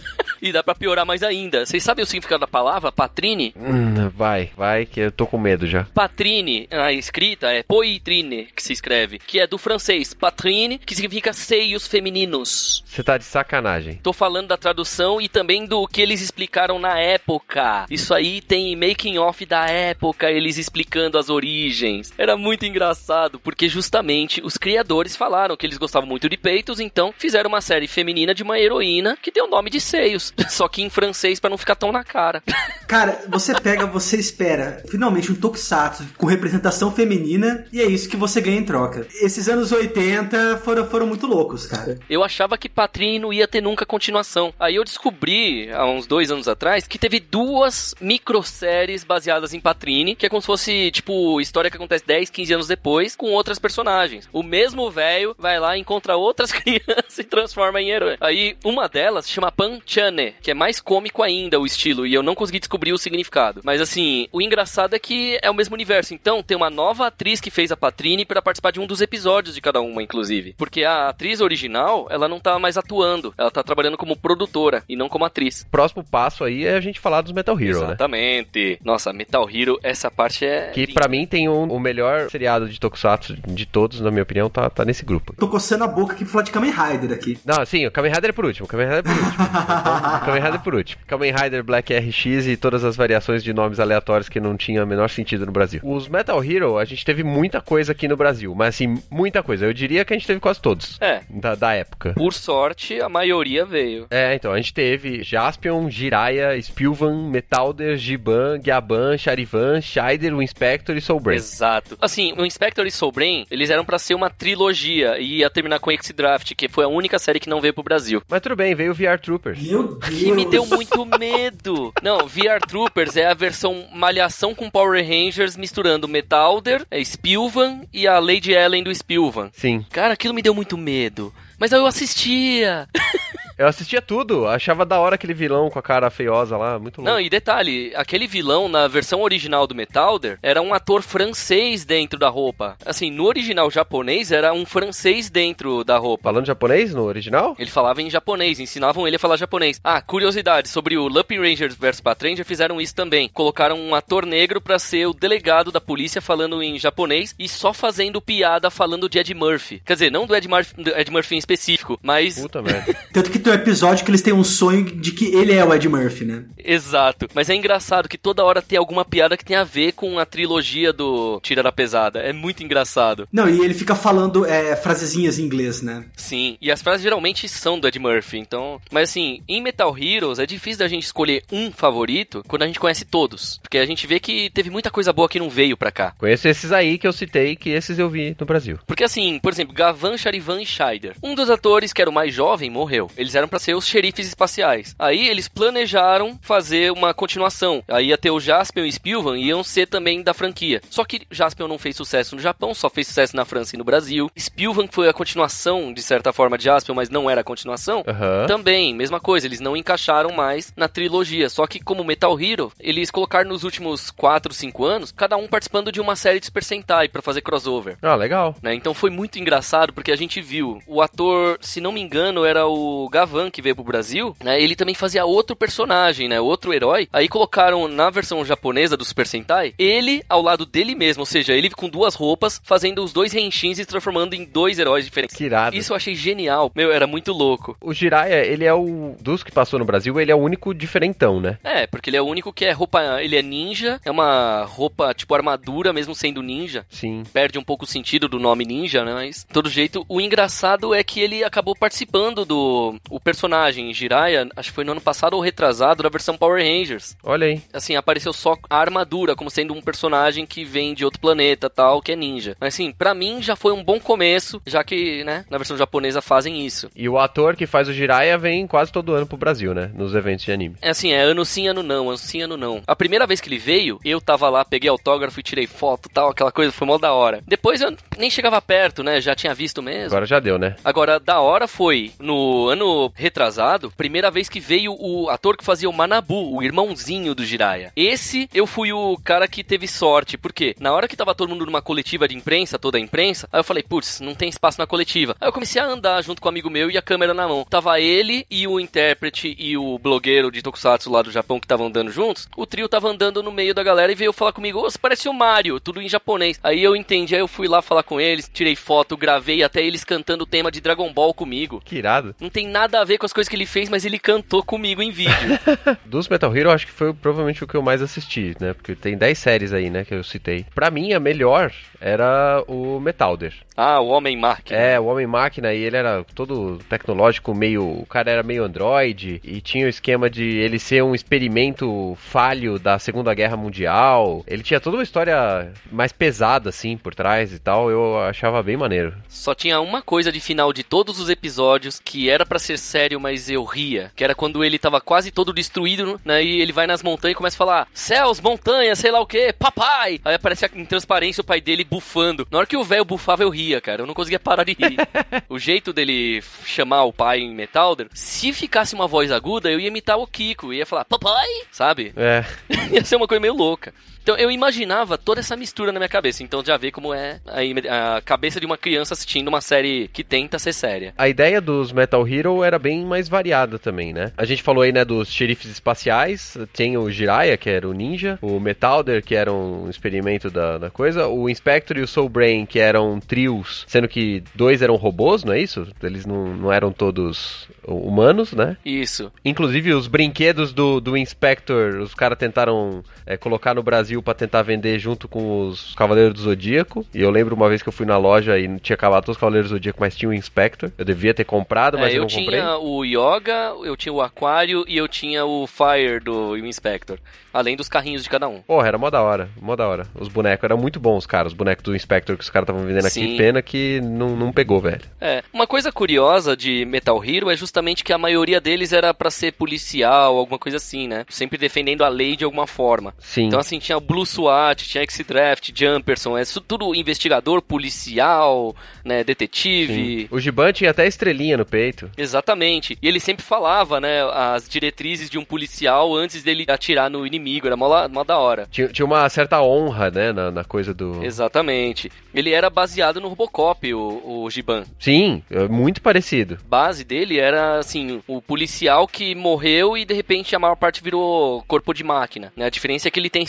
E dá pra piorar mais ainda. Vocês sabem o significado da palavra Patrine? Hum, vai, vai, que eu tô com medo já. Patrine, a escrita é poitrine, que se escreve, que é do francês patrine, que significa seios femininos. Você tá de sacanagem. Tô falando da tradução e também do que eles explicaram na época. Isso aí tem making off da época, eles explicando as origens. Era muito engraçado, porque justamente os criadores falaram que eles gostavam muito de peitos, então fizeram uma série feminina de uma heroína que deu o nome de seios, só que em francês pra não ficar tão na cara. Cara, você pega, você espera finalmente um tokusatsu com representação feminina e é isso que você ganha em troca. Esses anos 80 foram, foram muito loucos, cara. Eu achava que Patrine não ia ter nunca continuação. Aí eu descobri, há uns dois anos atrás, que teve duas microséries baseadas em Patrine, que é como se fosse, tipo, história que acontece 10, 15 anos depois, com outras personagens. O mesmo velho vai lá, encontra outras crianças e transforma em herói. Aí, uma delas chama Pan Chan, funny, que é mais cômico ainda o estilo, e eu não consegui descobrir o significado. Mas assim, o engraçado é que é o mesmo universo. Então, tem uma nova atriz que fez a Patrine para participar de um dos episódios de cada uma, inclusive. Porque a atriz original, ela não tá mais atuando, ela tá trabalhando como produtora e não como atriz. Próximo passo aí é a gente falar dos Metal Hero, Exatamente. né? Exatamente. Nossa, Metal Hero, essa parte é. Que para mim tem um, o melhor seriado de Tokusatsu de todos, na minha opinião, tá, tá nesse grupo. Tô coçando a boca aqui pra falar de Kamen Rider aqui. Não, sim, o Kamen Rider é por último. Kamen Rider é por último. Kamen Rider por último. Kamen Rider Black RX e todas as variações de nomes aleatórios que não tinham o menor sentido no Brasil. Os Metal Hero, a gente teve muita coisa aqui no Brasil, mas assim, muita coisa. Eu diria que a gente teve quase todos. É. Da, da época. Por sorte, a maioria veio. É, então, a gente teve Jaspion, Jiraiya, Spilvan, Metalder, Giban, Gyaban, Charivan, Scheider, o Inspector e Soulbrain. Exato. Assim, o Inspector e Soulbrain, eles eram para ser uma trilogia e ia terminar com X-Draft, que foi a única série que não veio pro Brasil. Mas tudo bem, veio o VR Troopers. Meu Deus! Que me deu muito medo. Não, VR Troopers é a versão malhação com Power Rangers misturando Metalder, é Spilvan e a Lady Ellen do Spilvan. Sim. Cara, aquilo me deu muito medo. Mas eu assistia. Eu assistia tudo, achava da hora aquele vilão com a cara feiosa lá, muito louco. Não, e detalhe, aquele vilão na versão original do Metalder era um ator francês dentro da roupa. Assim, no original japonês era um francês dentro da roupa. Falando japonês no original? Ele falava em japonês, ensinavam ele a falar japonês. Ah, curiosidade, sobre o Lupin Rangers vs Patranger fizeram isso também. Colocaram um ator negro pra ser o delegado da polícia falando em japonês e só fazendo piada falando de Ed Murphy. Quer dizer, não do Ed Murphy, do Ed Murphy em específico, mas... Puta merda. Tanto que tem um episódio que eles têm um sonho de que ele é o Ed Murphy, né? Exato. Mas é engraçado que toda hora tem alguma piada que tem a ver com a trilogia do Tira da Pesada. É muito engraçado. Não, e ele fica falando é, frasezinhas em inglês, né? Sim, e as frases geralmente são do Ed Murphy, então... Mas assim, em Metal Heroes é difícil da gente escolher um favorito quando a gente conhece todos. Porque a gente vê que teve muita coisa boa que não veio pra cá. Conheço esses aí que eu citei, que esses eu vi no Brasil. Porque assim, por exemplo, Gavan, Charivan e Scheider. Um dos atores, que era o mais jovem, morreu. Eles eram para ser os xerifes espaciais. Aí eles planejaram fazer uma continuação. Aí ia ter o Jaspion e Spilvan e iam ser também da franquia. Só que Jaspion não fez sucesso no Japão, só fez sucesso na França e no Brasil. Spilvan foi a continuação, de certa forma, de Jaspion, mas não era a continuação. Uhum. Também, mesma coisa, eles não encaixaram mais na trilogia. Só que como Metal Hero, eles colocaram nos últimos 4, 5 anos, cada um participando de uma série de Super Sentai para fazer crossover. Ah, legal. Né? Então foi muito engraçado porque a gente viu o ator, se não me engano, era o Gavan que veio pro Brasil, né? Ele também fazia outro personagem, né? Outro herói. Aí colocaram na versão japonesa do Super Sentai, ele ao lado dele mesmo, ou seja, ele com duas roupas, fazendo os dois Henshins e transformando em dois heróis diferentes. Que irado. Isso eu achei genial. Meu, era muito louco. O Jiraiya, ele é o dos que passou no Brasil, ele é o único diferentão, né? É, porque ele é o único que é roupa, ele é ninja, é uma roupa tipo armadura mesmo sendo ninja. Sim. Perde um pouco o sentido do nome ninja, né? Mas, de todo jeito, o engraçado é que ele acabou participando do o personagem Jiraiya, acho que foi no ano passado ou retrasado, da versão Power Rangers. Olha aí. Assim, apareceu só a armadura, como sendo um personagem que vem de outro planeta tal, que é ninja. Mas assim, pra mim já foi um bom começo, já que, né, na versão japonesa fazem isso. E o ator que faz o Jiraiya vem quase todo ano pro Brasil, né? Nos eventos de anime. É assim, é ano sim, ano não, ano sim, ano não. A primeira vez que ele veio, eu tava lá, peguei autógrafo e tirei foto tal, aquela coisa, foi mó da hora. Depois eu nem chegava perto, né, já tinha visto mesmo. Agora já deu, né? Agora, da hora foi, no ano retrasado, primeira vez que veio o ator que fazia o Manabu, o irmãozinho do Jiraiya. Esse, eu fui o cara que teve sorte, porque na hora que tava todo mundo numa coletiva de imprensa, toda a imprensa, aí eu falei, putz, não tem espaço na coletiva. Aí eu comecei a andar junto com um amigo meu e a câmera na mão. Tava ele e o intérprete e o blogueiro de Tokusatsu lá do Japão que estavam andando juntos. O trio tava andando no meio da galera e veio falar comigo, ô, você parece o Mario, tudo em japonês. Aí eu entendi, aí eu fui lá falar com eles, tirei foto, gravei até eles cantando o tema de Dragon Ball comigo. Que irado. Não tem nada a ver com as coisas que ele fez, mas ele cantou comigo em vídeo. Dos Metal Hero, acho que foi provavelmente o que eu mais assisti, né? Porque tem 10 séries aí, né, que eu citei. Pra mim, a melhor era o Metalder. Ah, o Homem-Máquina. É, o Homem-Máquina, e ele era todo tecnológico, meio... O cara era meio androide, e tinha o esquema de ele ser um experimento falho da Segunda Guerra Mundial. Ele tinha toda uma história mais pesada, assim, por trás e tal. Eu achava bem maneiro. Só tinha uma coisa de final de todos os episódios que era para ser sério, mas eu ria. Que era quando ele tava quase todo destruído, né? E ele vai nas montanhas e começa a falar: céus, montanhas, sei lá o que, papai! Aí aparece em transparência o pai dele bufando. Na hora que o velho bufava, eu ria, cara. Eu não conseguia parar de rir. o jeito dele chamar o pai em Metalder, se ficasse uma voz aguda, eu ia imitar o Kiko. Ia falar, papai! Sabe? É. ia ser uma coisa meio louca. Então eu imaginava toda essa mistura na minha cabeça. Então já vê como é a, a, cabeça de uma criança assistindo uma série que tenta ser séria. A ideia dos Metal Hero era bem mais variada também, né? A gente falou aí, né, dos xerifes espaciais. Tem o Jiraiya, que era o ninja. O Metalder, que era um experimento da, da coisa. O Inspector e o Soul Brain, que eram trios, sendo que dois eram robôs, não é isso? Eles não, não eram todos humanos, né? Isso. Inclusive os brinquedos do, do Inspector, os caras tentaram é, colocar no Brasil Brasil para tentar vender junto com os Cavaleiros do Zodíaco. E eu lembro uma vez que eu fui na loja e tinha acabado todos os Cavaleiros do Zodíaco, mas tinha o Inspector. Eu devia ter comprado, mas é, eu, eu não comprei. Eu tinha o Yoga, eu tinha o Aquário e eu tinha o Fire do Inspector. Além dos carrinhos de cada um. Porra, era mó da hora, mó da hora. Os bonecos eram muito bons, cara. Os bonecos do Inspector que os caras estavam vendendo Sim. aqui. Pena que não, não pegou, velho. É. Uma coisa curiosa de Metal Hero é justamente que a maioria deles era para ser policial, alguma coisa assim, né? Sempre defendendo a lei de alguma forma. Sim. Então, assim, tinha Blue SWAT, tinha X-Draft, Jumperson, é tudo investigador, policial, né, detetive. Sim. O Giban tinha até estrelinha no peito. Exatamente. E ele sempre falava, né, as diretrizes de um policial antes dele atirar no inimigo, era mó, mó da hora. Tinha, tinha uma certa honra, né, na, na, coisa do... Exatamente. Ele era baseado no Robocop, o, o Giban. Sim, é muito parecido. Base dele era, assim, o policial que morreu e de repente a maior parte virou corpo de máquina, né? A diferença é que ele tem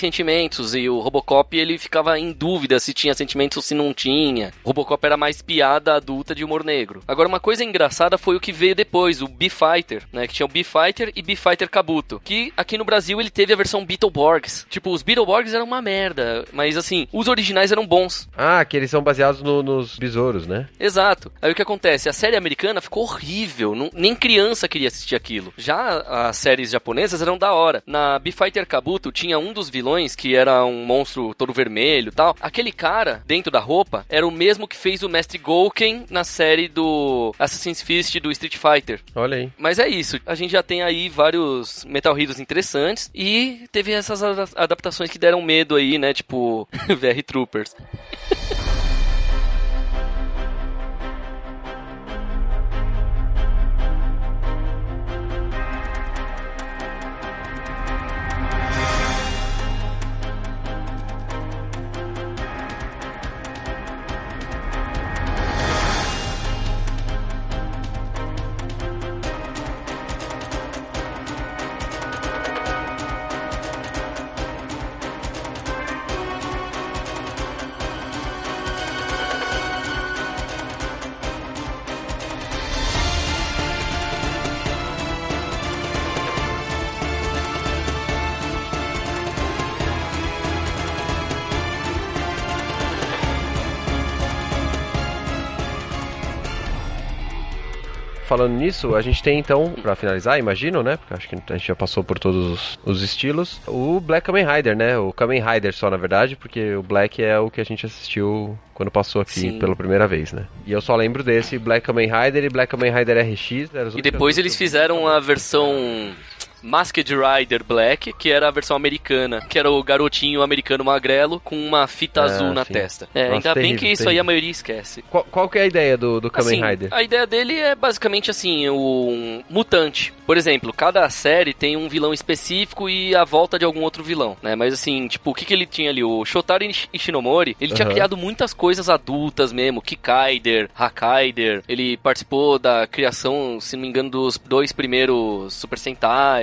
sentimentos e o Robocop ele ficava em dúvida se tinha sentimentos ou se não tinha. O Robocop era mais piada adulta de humor negro. Agora, uma coisa engraçada foi o que veio depois, o B-Fighter, né? Que tinha o B-Fighter e B-Fighter Kabuto. Que aqui no Brasil ele teve a versão Beetleborgs. Tipo, os Beetleborgs eram uma merda, mas assim, os originais eram bons. Ah, que eles são baseados no, nos besouros, né? Exato. Aí o que acontece? A série americana ficou horrível, não, nem criança queria assistir aquilo. Já as séries japonesas eram da hora. Na B-Fighter Kabuto tinha um dos vilões que era um monstro todo vermelho tal. Aquele cara, dentro da roupa, era o mesmo que fez o Mestre Gouken na série do Assassin's Fist do Street Fighter. Olha aí. Mas é isso. A gente já tem aí vários Metal Heroes interessantes e teve essas adaptações que deram medo aí, né? Tipo, VR Troopers. falando nisso, a gente tem então, para finalizar, imagino, né? Porque acho que a gente já passou por todos os estilos, o Black Kamen Rider, né? O Kamen Rider só, na verdade, porque o Black é o que a gente assistiu quando passou aqui Sim. pela primeira vez, né? E eu só lembro desse Black Kamen Rider e Black Kamen Rider RX. E depois eles fizeram a versão Masked Rider Black, que era a versão americana, que era o garotinho americano magrelo com uma fita ah, azul na sim. testa. É, Nossa, ainda terrível, bem que isso terrível. aí a maioria esquece. Qual, qual que é a ideia do, do Kamen assim, Rider? A ideia dele é basicamente assim, um mutante. Por exemplo, cada série tem um vilão específico e a volta de algum outro vilão, né? Mas assim, tipo, o que, que ele tinha ali? O Shotaro Ishinomori, ele uhum. tinha criado muitas coisas adultas mesmo, Kikaider, Hakaider, ele participou da criação, se não me engano, dos dois primeiros Super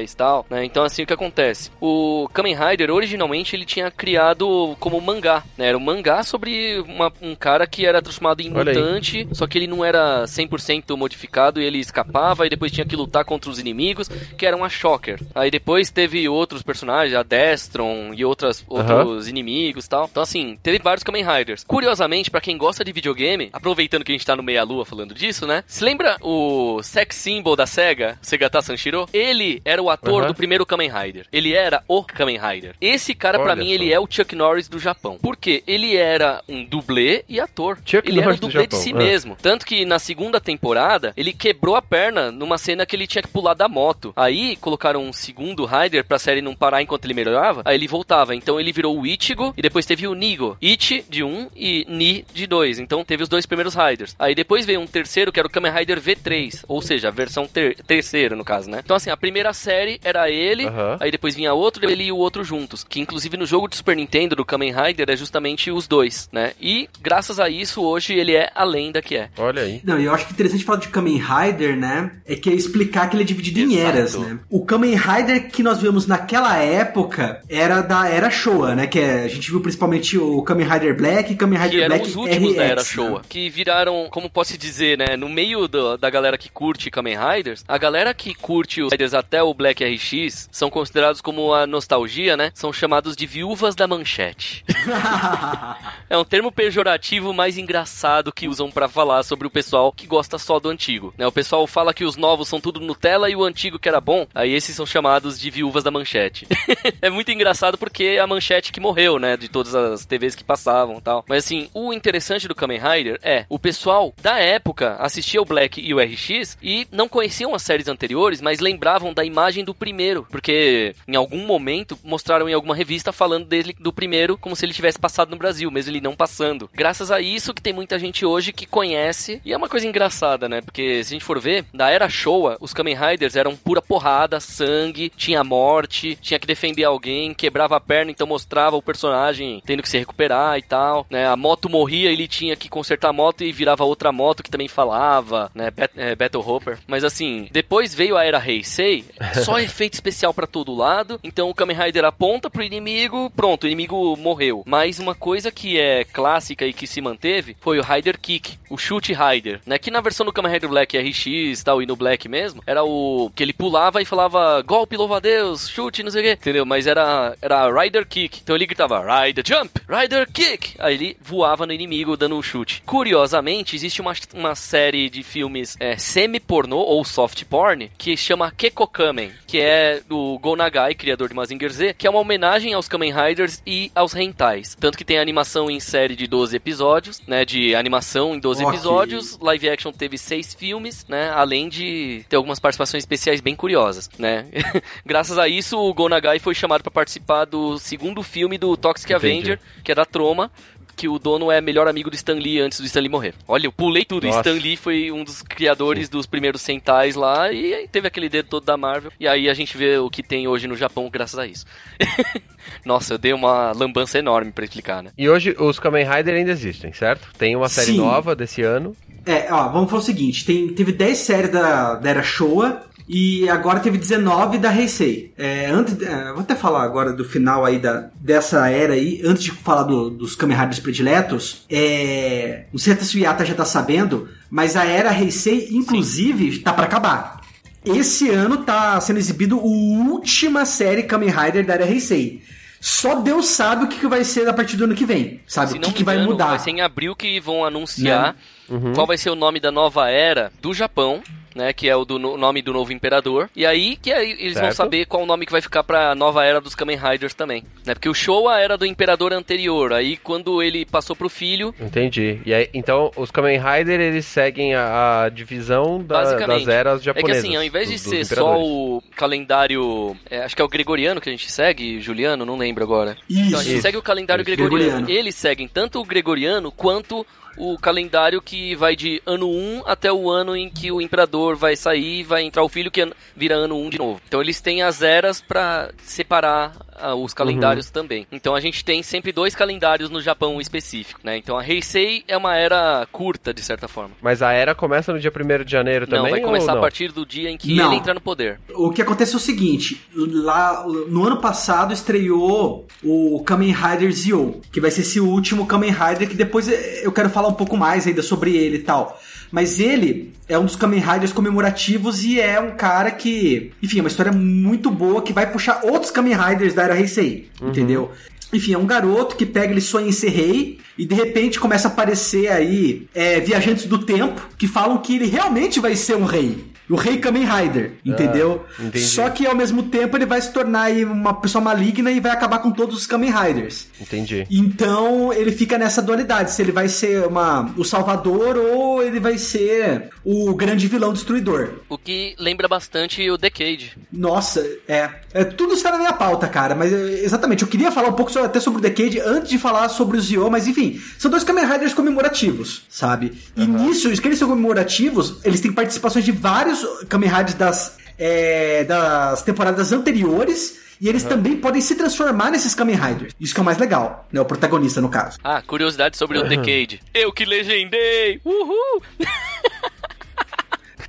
Sentais tal, né? Então assim, o que acontece? O Kamen Rider, originalmente, ele tinha criado como mangá, né? Era um mangá sobre uma, um cara que era transformado em mutante, só que ele não era 100% modificado e ele escapava e depois tinha que lutar contra os inimigos, que eram a Shocker. Aí depois teve outros personagens, a Destron e outras, outros uhum. inimigos tal. Então assim, teve vários Kamen Riders. Curiosamente, para quem gosta de videogame, aproveitando que a gente tá no meia-lua falando disso, né? Se lembra o sex symbol da SEGA, Segata Sanshiro? Ele era o ator uhum. do primeiro Kamen Rider. Ele era o Kamen Rider. Esse cara, para mim, só. ele é o Chuck Norris do Japão. Porque ele era um dublê e ator. Chuck ele Norris era um dublê de si ah. mesmo. Tanto que na segunda temporada, ele quebrou a perna numa cena que ele tinha que pular da moto. Aí colocaram um segundo Rider pra série não parar enquanto ele melhorava. Aí ele voltava. Então ele virou o Ichigo e depois teve o Nigo. Ichi de um e Ni de dois. Então teve os dois primeiros Riders. Aí depois veio um terceiro que era o Kamen Rider V3. Ou seja, a versão ter terceira no caso, né? Então assim, a primeira série era ele. Uhum. Aí depois vinha outro, ele e o outro juntos. Que inclusive no jogo de Super Nintendo do Kamen Rider é justamente os dois, né? E graças a isso hoje ele é a lenda que é. Olha aí. Não, e eu acho que interessante falar de Kamen Rider, né? É que é explicar que ele é dividido Exato. em eras, né? O Kamen Rider que nós vimos naquela época era da era Showa, né? Que é, a gente viu principalmente o Kamen Rider Black e Kamen Rider que Black eram os últimos RX, da era Showa, né? que viraram, como posso dizer, né, no meio do, da galera que curte Kamen Riders, a galera que curte os Riders até o Black RX são considerados como a nostalgia, né? São chamados de viúvas da manchete. é um termo pejorativo mais engraçado que usam para falar sobre o pessoal que gosta só do antigo, né? O pessoal fala que os novos são tudo Nutella e o antigo que era bom, aí esses são chamados de viúvas da manchete. é muito engraçado porque é a manchete que morreu, né? De todas as TVs que passavam tal. Mas assim, o interessante do Kamen Rider é o pessoal da época assistia o Black e o RX e não conheciam as séries anteriores, mas lembravam da imagem do primeiro, porque em algum momento mostraram em alguma revista falando dele do primeiro como se ele tivesse passado no Brasil, mesmo ele não passando. Graças a isso que tem muita gente hoje que conhece, e é uma coisa engraçada, né? Porque se a gente for ver, da era Showa, os Kamen Riders eram pura porrada, sangue, tinha morte, tinha que defender alguém, quebrava a perna, então mostrava o personagem tendo que se recuperar e tal, né? A moto morria, ele tinha que consertar a moto e virava outra moto que também falava, né? É, Battle Hopper. Mas assim, depois veio a era Heisei, só efeito especial para todo lado, então o Kamen Rider aponta pro inimigo, pronto, o inimigo morreu. Mas uma coisa que é clássica e que se manteve foi o Rider Kick, o chute Rider, né? Que na versão do Kamen Rider Black RX tal, e no Black mesmo, era o que ele pulava e falava golpe, louva a Deus, chute, não sei o quê, entendeu? Mas era, era Rider Kick. Então ele gritava Rider Jump, Rider Kick. Aí ele voava no inimigo dando um chute. Curiosamente, existe uma, uma série de filmes é, semi-pornô ou soft porn que chama Kekokamen, que é do Go Nagai, criador de Mazinger Z, que é uma homenagem aos Kamen Riders e aos hentais. Tanto que tem animação em série de 12 episódios, né, de animação em 12 okay. episódios, live action teve 6 filmes, né, além de ter algumas participações especiais bem curiosas, né. Graças a isso, o Go Nagai foi chamado para participar do segundo filme do Toxic Entendi. Avenger, que é da Troma, que o dono é melhor amigo do Stan Lee antes do Stan Lee morrer. Olha, eu pulei tudo. Nossa. Stan Lee foi um dos criadores Sim. dos primeiros Sentais lá e teve aquele dedo todo da Marvel. E aí a gente vê o que tem hoje no Japão graças a isso. Nossa, eu dei uma lambança enorme para explicar, né? E hoje os Kamen Rider ainda existem, certo? Tem uma série Sim. nova desse ano. É, ó, vamos falar o seguinte: tem, teve 10 séries da, da Era Showa, e agora teve 19 da Heisei. É, antes, é, vou até falar agora do final aí da, dessa era aí, antes de falar do, dos Kamen Riders prediletos, é, não sei se o Yata já tá sabendo, mas a era Heisei, inclusive, Sim. tá para acabar. Esse ano tá sendo exibido a última série Kamen Rider da era Heisei. Só Deus sabe o que, que vai ser a partir do ano que vem, sabe? O que, que vai mudar. Vai ser em abril que vão anunciar né? uhum. qual vai ser o nome da nova era do Japão né? Que é o do no, nome do novo imperador. E aí que aí eles certo. vão saber qual o nome que vai ficar pra nova era dos Kamen Riders também. Né? Porque o Showa era do imperador anterior. Aí quando ele passou pro filho. Entendi. E aí, então os Kamen Riders eles seguem a, a divisão da, das eras japonesas. É que assim, ao invés de ser só o calendário. É, acho que é o gregoriano que a gente segue, Juliano, não lembro agora. Isso. Então a gente Isso. segue o calendário Isso. gregoriano. gregoriano. Eles seguem tanto o gregoriano quanto o calendário que vai de ano 1 até o ano em que o imperador vai sair e vai entrar o filho que vira ano 1 de novo. Então eles têm as eras para separar uh, os calendários uhum. também. Então a gente tem sempre dois calendários no Japão específico, né? Então a Heisei é uma era curta, de certa forma. Mas a era começa no dia 1 de janeiro também? Não, vai começar a partir do dia em que não. ele entra no poder. O que acontece é o seguinte, lá no ano passado estreou o Kamen Rider Zio, que vai ser esse último Kamen Rider que depois eu quero falar um pouco mais ainda sobre ele e tal. Mas ele é um dos Kamen Riders comemorativos e é um cara que, enfim, é uma história muito boa que vai puxar outros Kamen Riders da era Heisei, uhum. entendeu? Enfim, é um garoto que pega, ele sonha em ser rei, e de repente começa a aparecer aí é, viajantes do tempo que falam que ele realmente vai ser um rei. O Rei Kamen Rider, entendeu? Ah, Só que ao mesmo tempo ele vai se tornar aí uma pessoa maligna e vai acabar com todos os Kamen Riders. Entendi. Então ele fica nessa dualidade, se ele vai ser uma, o salvador ou ele vai ser o grande vilão destruidor. O que lembra bastante o Decade. Nossa, é. é tudo está na minha pauta, cara, mas é, exatamente, eu queria falar um pouco sobre- até sobre o Decade antes de falar sobre o Zio, mas enfim, são dois Kamen Riders comemorativos, sabe? E nisso, os que eles são comemorativos, eles têm participações de vários Kamen Riders das, é, das temporadas anteriores. E eles também podem se transformar nesses Kamen Riders. Isso que é o mais legal, né? O protagonista, no caso. Ah, curiosidade sobre o Decade. Eu que legendei! Uhul!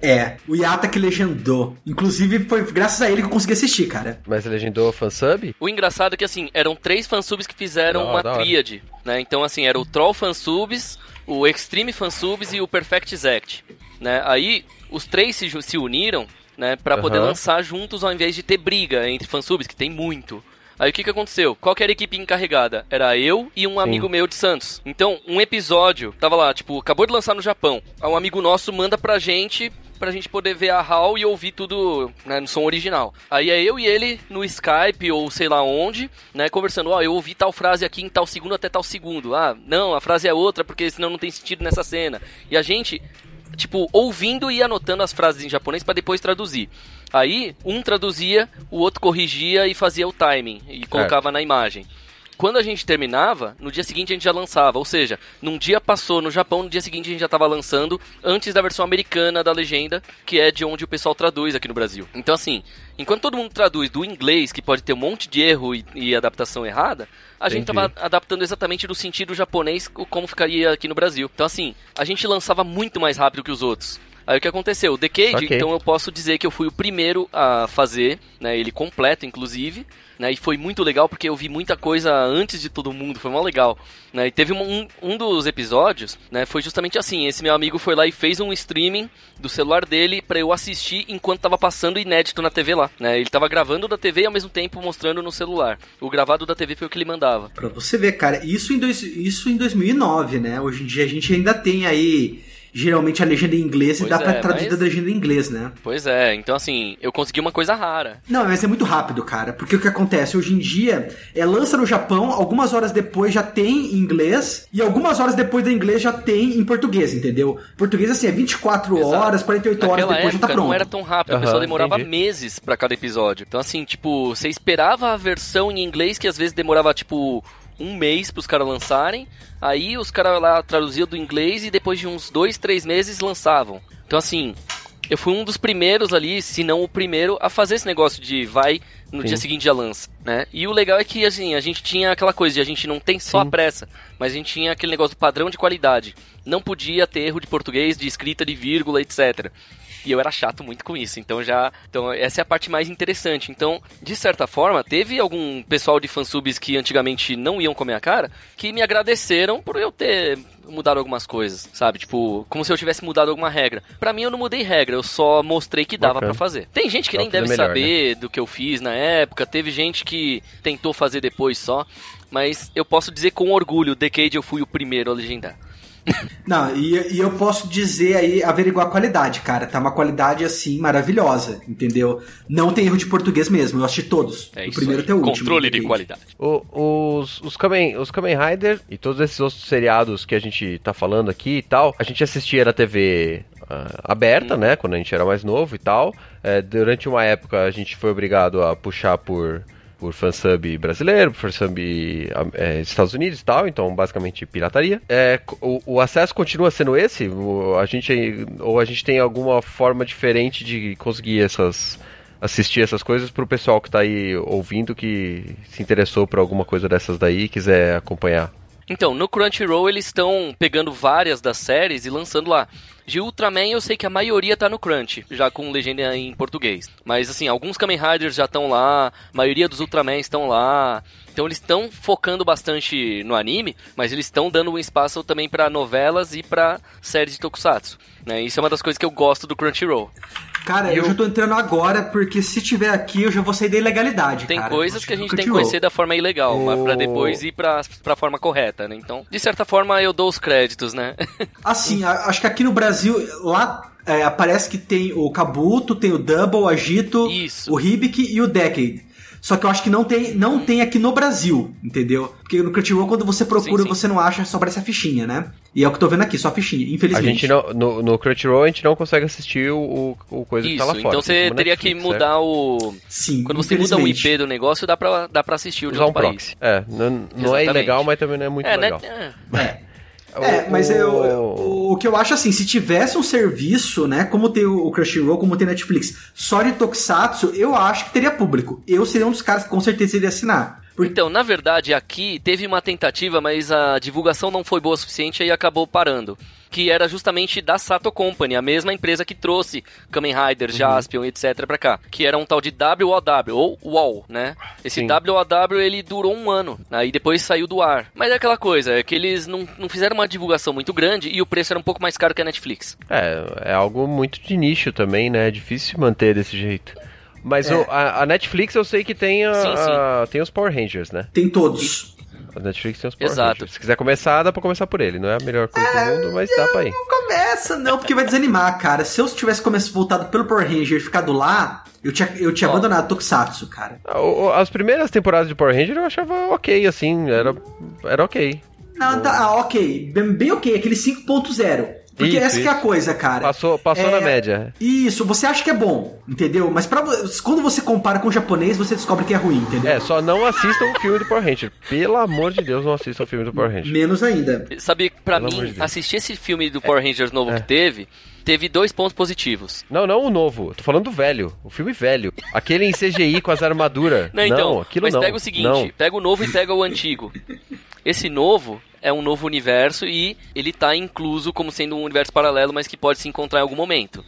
É, o Yata que legendou. Inclusive, foi graças a ele que eu consegui assistir, cara. Mas legendou fansub? O engraçado é que, assim, eram três fansubs que fizeram Da- uma da tríade, né? Então, assim, era o Troll fansubs, o Extreme fansubs e o Perfect Exact, né? Aí, os três se, se uniram, né, pra poder Aham. lançar juntos ao invés de ter briga entre fansubs, que tem muito. Aí o que que aconteceu? Qual que era a equipe encarregada? Era eu e um amigo meu de Santos. Então, um episódio, tava lá, tipo, acabou de lançar no Japão. Um amigo nosso manda pra gente pra gente poder ver a HAL e ouvir tudo né, no som original. Aí é eu e ele no Skype ou sei lá onde, né, conversando, ó, eu ouvi tal frase aqui em tal segundo até tal segundo. Ah, não, a frase é outra porque senão não tem sentido nessa cena. E a gente tipo, ouvindo e anotando as frases em japonês para depois traduzir. Aí, um traduzia, o outro corrigia e fazia o timing e colocava na imagem. Quando a gente terminava, no dia seguinte a gente já lançava, ou seja, num dia passou no Japão, no dia seguinte a gente já estava lançando antes da versão americana da legenda, que é de onde o pessoal traduz aqui no Brasil. Então assim, enquanto todo mundo traduz do inglês, que pode ter um monte de erro e, e adaptação errada, a gente Entendi. tava adaptando exatamente no sentido japonês como ficaria aqui no Brasil. Então assim, a gente lançava muito mais rápido que os outros. Aí o que aconteceu? O Decade, Saquei. então eu posso dizer que eu fui o primeiro a fazer, né, ele completo inclusive, né, e foi muito legal porque eu vi muita coisa antes de todo mundo, foi mó legal, né, e teve um, um, dos episódios, né, foi justamente assim, esse meu amigo foi lá e fez um streaming do celular dele pra eu assistir enquanto tava passando inédito na TV lá, né, ele tava gravando da TV e ao mesmo tempo mostrando no celular, o gravado da TV foi o que ele mandava. Pra você ver, cara, isso em, dois, isso em 2009, né? Hoje em dia a gente ainda tem aí, geralmente, a legenda em inglês Pois e dá pra é, traduzir mas- a legenda em inglês, né? Pois é, então assim, eu consegui uma coisa rara. Não, mas é muito rápido, cara. Porque o que acontece hoje em dia é lança no Japão, algumas horas depois já tem em inglês, e algumas horas depois do inglês já tem em português, entendeu? Português, assim, é 24 Exato. horas, 48 horas Naquela depois já tá pronto. não era tão rápido, a Aham, pessoa demorava entendi. meses pra cada episódio. Então, assim, tipo, você esperava a versão em inglês, que às vezes demorava, tipo, um mês pros caras lançarem. Aí os caras lá traduziam do inglês e depois de uns dois, três meses lançavam. Então, assim, eu fui um dos primeiros ali, se não o primeiro, a fazer esse negócio de vai no Sim. dia seguinte já lança, né? E o legal é que, assim, a gente tinha aquela coisa de a gente não tem só a Sim. pressa, mas a gente tinha aquele negócio do padrão de qualidade. Não podia ter erro de português, de escrita, de vírgula, etc. E eu era chato muito com isso, então já. Então, essa é a parte mais interessante. Então, de certa forma, teve algum pessoal de fansubs que antigamente não iam comer a cara que me agradeceram por eu ter mudado algumas coisas, sabe? Tipo, como se eu tivesse mudado alguma regra. Pra mim, eu não mudei regra, eu só mostrei que dava pra fazer. Tem gente que Dá nem deve melhor, né? saber do que eu fiz na época, teve gente que tentou fazer depois só, mas eu posso dizer com orgulho, Decade eu fui o primeiro a legendar. Não, e, e eu posso dizer aí, averiguar a qualidade, cara. Tá uma qualidade, assim, maravilhosa, entendeu? Não tem erro de português mesmo, eu assisti todos. É do isso primeiro aí. até o último. Controle de qualidade. O- os, os, Kamen, os Kamen Rider e todos esses outros seriados que a gente tá falando aqui e tal, a gente assistia na TV ah, aberta, né? Quando a gente era mais novo e tal. É, durante uma época a gente foi obrigado a puxar por, por fansub brasileiro, por fansub é, Estados Unidos e tal, então basicamente pirataria. É, o, o acesso continua sendo esse? O- a gente, ou a gente tem alguma forma diferente de conseguir essas assistir essas coisas pro pessoal que tá aí ouvindo que se interessou por alguma coisa dessas daí e quiser acompanhar. Então, no Crunchyroll eles estão pegando várias das séries e lançando lá. De Ultraman eu sei que a maioria tá no Crunch, já com legenda em português. Mas assim, alguns Kamen Riders já estão lá, a maioria dos Ultraman estão lá. Então eles estão focando bastante no anime, mas eles estão dando um espaço também pra novelas e pra séries de tokusatsu. Né? Isso é uma das coisas que eu gosto do Crunchyroll. Cara, eu o- já tô entrando agora, porque se tiver aqui, eu já vou sair da ilegalidade, Tem cara. coisas que a gente tem que conhecer da forma ilegal, mas pra depois ir pra, pra forma correta, né? Então, de certa forma, eu dou os créditos, né? Assim, acho que aqui no Brasil, lá é, parece que tem o Kabuto, tem o Double, o Agito, Isso. o Hibik e o Decade. Só que eu acho que não tem, não tem aqui no Brasil, entendeu? Porque no Crunchyroll, quando você procura, Sim, sim. você não acha, só aparece a fichinha, né? E é o que eu tô vendo aqui, só a fichinha, A infelizmente. gente não, no, no Crunchyroll a gente não consegue assistir o, o, coisa que tá Isso, lá fora. então você teria que Netflix, mudar o. Sim, Quando você muda o. IP do negócio, dá pra, dá pra assistir o de Usar um país. proxy. É, não, não é ilegal, mas também não é muito É, né? legal. É. É, mas eu, o, o que eu acho assim, se tivesse um serviço, né, como tem o Crunchyroll, como tem Netflix, só de Tokusatsu, eu acho que teria público. Eu seria um dos caras que com certeza iria assinar. Porque Então, na verdade, aqui teve uma tentativa, mas a divulgação não foi boa o suficiente e acabou parando. Que era justamente da Sato Company, a mesma empresa que trouxe Kamen Rider, Uhum. Jaspion, etc. pra cá. Que era um tal de WOW, ou WOW, né? Esse Sim. WOW, ele durou um ano, aí depois saiu do ar. Mas é aquela coisa, é que eles não, não fizeram uma divulgação muito grande e o preço era um pouco mais caro que a Netflix. É, é algo muito de nicho também, né? É difícil manter desse jeito. Mas É. o- a, a Netflix eu sei que tem, a, Sim, sim. a- tem os Power Rangers, né? tem todos. A Netflix tem os Power Exato. Rangers. Se quiser começar, dá pra começar por ele. Não é a melhor coisa do mundo, mas dá pra ir. Não começa, não, porque vai desanimar, cara. Se eu tivesse começado voltado pelo Power Ranger e ficado lá, eu tinha, eu tinha Ó. abandonado Tokusatsu, cara. O- As primeiras temporadas de Power Ranger eu achava ok, assim, era, era ok. Não, tá, ah, ok. Bem, bem ok, aquele 5.0. Porque Isso, essa que é a isso. coisa, cara. Passou, passou É, na média. Isso, você acha que é bom, entendeu? Mas pra, quando você compara com o japonês, você descobre que é ruim, entendeu? É, só não assistam o filme do Power Ranger. Pelo amor de Deus, não assistam o filme do Power Ranger. Menos ainda. Sabe, pra Pelo mim, de assistir esse filme do Power Rangers novo É. que teve, teve dois pontos positivos. Não, não o novo. Tô falando do velho. O filme velho. Aquele em CGI com as armaduras. Não, então, aquilo mas não. pega o seguinte, Não. pega o novo e pega o antigo. Esse novo é um novo universo e ele tá incluso como sendo um universo paralelo, mas que pode se encontrar em algum momento.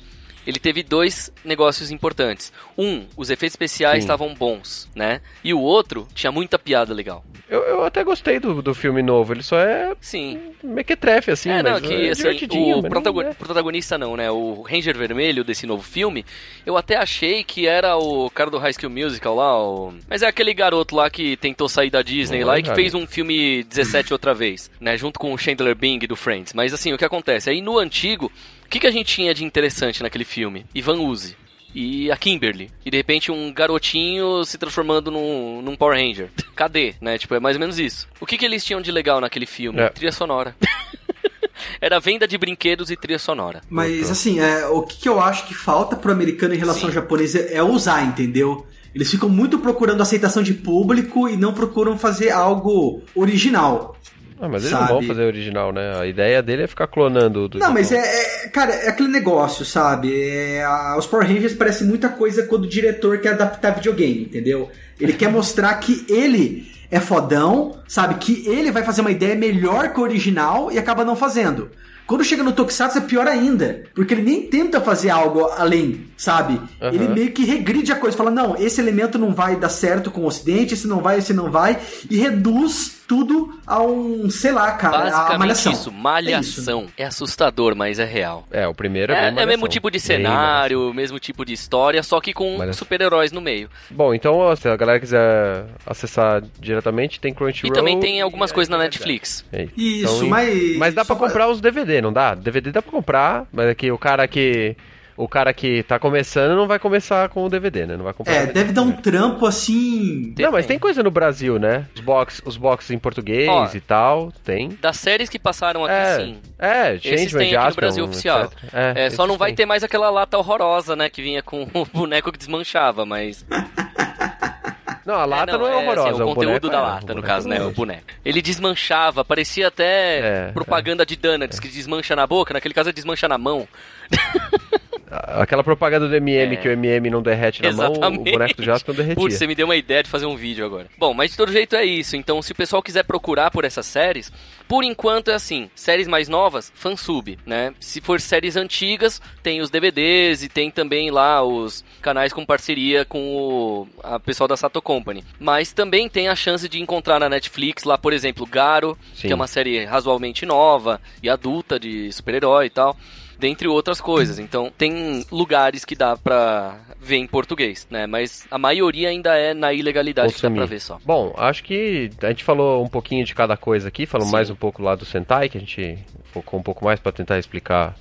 Ele teve dois negócios importantes. Um, os efeitos especiais estavam bons, né? E o outro tinha muita piada legal. Eu, eu até gostei do, do filme novo. Ele só é Sim. mequetrefe, assim, é, não, que é assim, o mas protago- não é. protagonista não, né? O Ranger Vermelho desse novo filme, eu até achei que era o cara do High School Musical lá, o... mas é aquele garoto lá que tentou sair da Disney lá e que fez um filme 17 outra vez, né? Junto com o Chandler Bing do Friends. Mas assim, o que acontece? Aí no antigo, o que, que a gente tinha de interessante naquele filme? Ivan Uzi. E a Kimberly. E de repente um garotinho se transformando num, num Power Ranger. Cadê? Né? Tipo, é mais ou menos isso. O que, que eles tinham de legal naquele filme? É. Trilha sonora. Era venda de brinquedos e trilha sonora. Mas assim, é, o que, que eu acho que falta pro americano em relação Sim. ao japonês é, é usar, entendeu? Eles ficam muito procurando aceitação de público e não procuram fazer algo original. Ah, mas eles sabe? não vão fazer original, né? A ideia dele é ficar clonando. Do Não, mas é, é- Cara, é aquele negócio, sabe? É, a- os Power Rangers parecem muita coisa quando o diretor quer adaptar videogame, entendeu? Ele quer mostrar que ele é fodão, sabe? Que ele vai fazer uma ideia melhor que o original e acaba não fazendo. Quando chega no Tokusatsu é pior ainda, porque ele nem tenta fazer algo além, sabe? Aham. Ele meio que regride a coisa, fala, não, esse elemento não vai dar certo com o ocidente, esse não vai, esse não vai, e reduz tudo a um, sei lá, cara, a malhação. isso, É isso. malhação. É, assustador, mas é real. É, o primeiro é, É, é o mesmo malhação. tipo de cenário, mesmo tipo de história, só que com Malhação. super-heróis no meio. Bom, então, se a galera quiser acessar diretamente, tem Crunchyroll. E também tem algumas coisas na Netflix. É Isso, Então, mas... Mas dá pra comprar os DVD, não dá? DVD dá pra comprar, mas é que o cara que. O cara que tá começando não vai começar com o DVD, né? Não vai comprar. É, DVD. deve dar um trampo assim. Não, mas tem coisa no Brasil, né? Os box, os boxes em português Ó, e tal, tem. Das séries que passaram aqui, É, sim. é, Esses Changeman, tem aqui no Brasil oficial. É, É, só não vai tem. ter mais aquela lata horrorosa, né? Que vinha com o boneco que desmanchava, mas. Não, a lata não, é horrorosa. assim, o conteúdo boneco da é, lata, o no caso, né? é. O boneco. Ele desmanchava, parecia até É, propaganda de Donuts, que desmancha na boca, naquele caso é desmancha na mão. Aquela propaganda do MM É. que o MM não derrete na mão, o boneco do Jasper não derretia. Putz, você me deu uma ideia de fazer um vídeo agora. Bom, mas de todo jeito é isso. Então, se o pessoal quiser procurar por essas séries, por enquanto é assim: séries mais novas, fansub, né? Se for séries antigas, tem os DVDs e tem também lá os canais com parceria com o a pessoal da Sato Company. Mas também tem a chance de encontrar na Netflix lá, por exemplo, Garo, Sim. que é uma série razoavelmente nova e adulta de super-herói e tal dentre outras coisas. Então, tem lugares que dá pra ver em português, né? Mas a maioria ainda é na ilegalidade que dá pra ver só. Bom, acho que a gente falou um pouquinho de cada coisa aqui, Sim. mais um pouco lá do Sentai, que a gente focou um pouco mais pra tentar explicar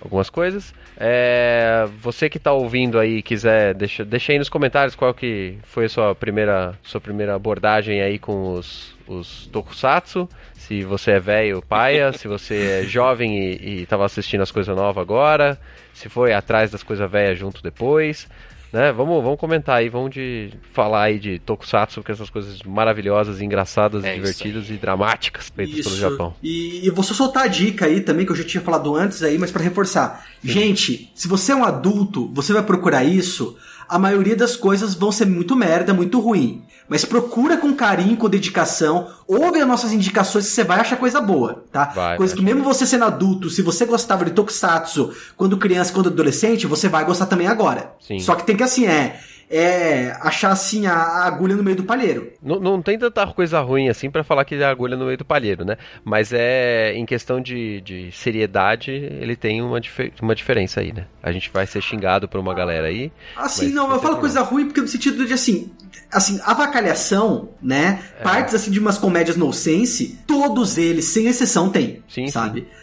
algumas coisas. É, você que está ouvindo aí quiser, deixa, deixa aí nos comentários qual que foi a sua primeira, sua primeira abordagem aí com os, os tokusatsu. Se você é velho, paia, se você é jovem e, estava assistindo as coisas novas agora, se foi atrás das coisas velhas junto depois né? Vamos, vamos comentar aí, vamos de falar aí de Tokusatsu, que essas coisas maravilhosas, engraçadas, é divertidas e dramáticas feitas isso. pelo Japão. E, e vou só soltar a dica aí também, que eu já tinha falado antes aí, mas para reforçar. Sim. Gente, se você é um adulto, você vai procurar isso, a maioria das coisas vão ser muito merda, muito ruim. Mas procura com carinho, com dedicação, ouve as nossas indicações que você vai achar coisa boa, tá? Vai, coisa que mesmo você sendo adulto, se você gostava de Tokusatsu quando criança, quando adolescente, você vai gostar também agora. Sim. Só que tem que assim, é é achar assim a, agulha no meio do palheiro. Não, não tem tanta coisa ruim assim para falar que é agulha no meio do palheiro, né? Mas é em questão de, de seriedade, ele tem uma, dif uma diferença aí, né? A gente vai ser xingado por uma galera aí. Assim, não, eu falo coisa ruim porque no sentido de assim, assim, avacalhação, né? É. Partes assim de umas comédias no sense, todos eles, sem exceção, tem. Sim, sabe? Sim.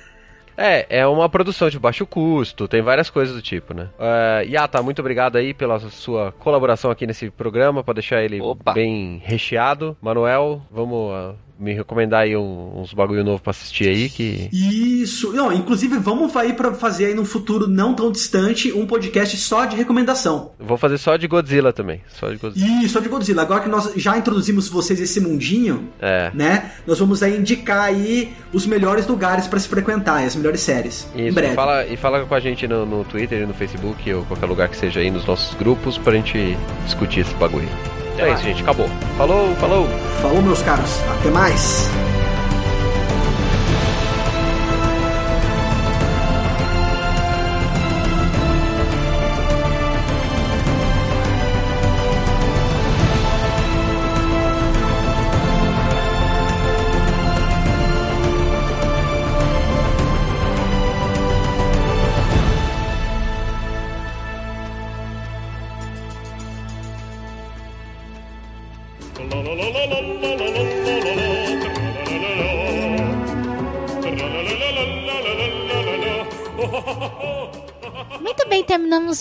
É, é uma produção de baixo custo, tem várias coisas do tipo, né? Uh, Yata, muito obrigado aí pela sua colaboração aqui nesse programa, para deixar ele Opa. bem recheado. Manuel, vamos uh, me recomendar aí uns bagulho novo pra assistir aí que. Isso! Não, inclusive, vamos aí para fazer aí num futuro não tão distante um podcast só de recomendação. Vou fazer só de Godzilla também. Só de Godzilla. Isso, só de Godzilla. Agora que nós já introduzimos vocês esse mundinho, é. né? Nós vamos aí indicar aí os melhores lugares para se frequentar, as melhores séries. Isso, em breve. Fala, e fala com a gente no, no Twitter e no Facebook ou qualquer lugar que seja aí nos nossos grupos pra gente discutir esse bagulho. É isso, gente. Acabou. Falou, falou. Falou, meus caros. Até mais.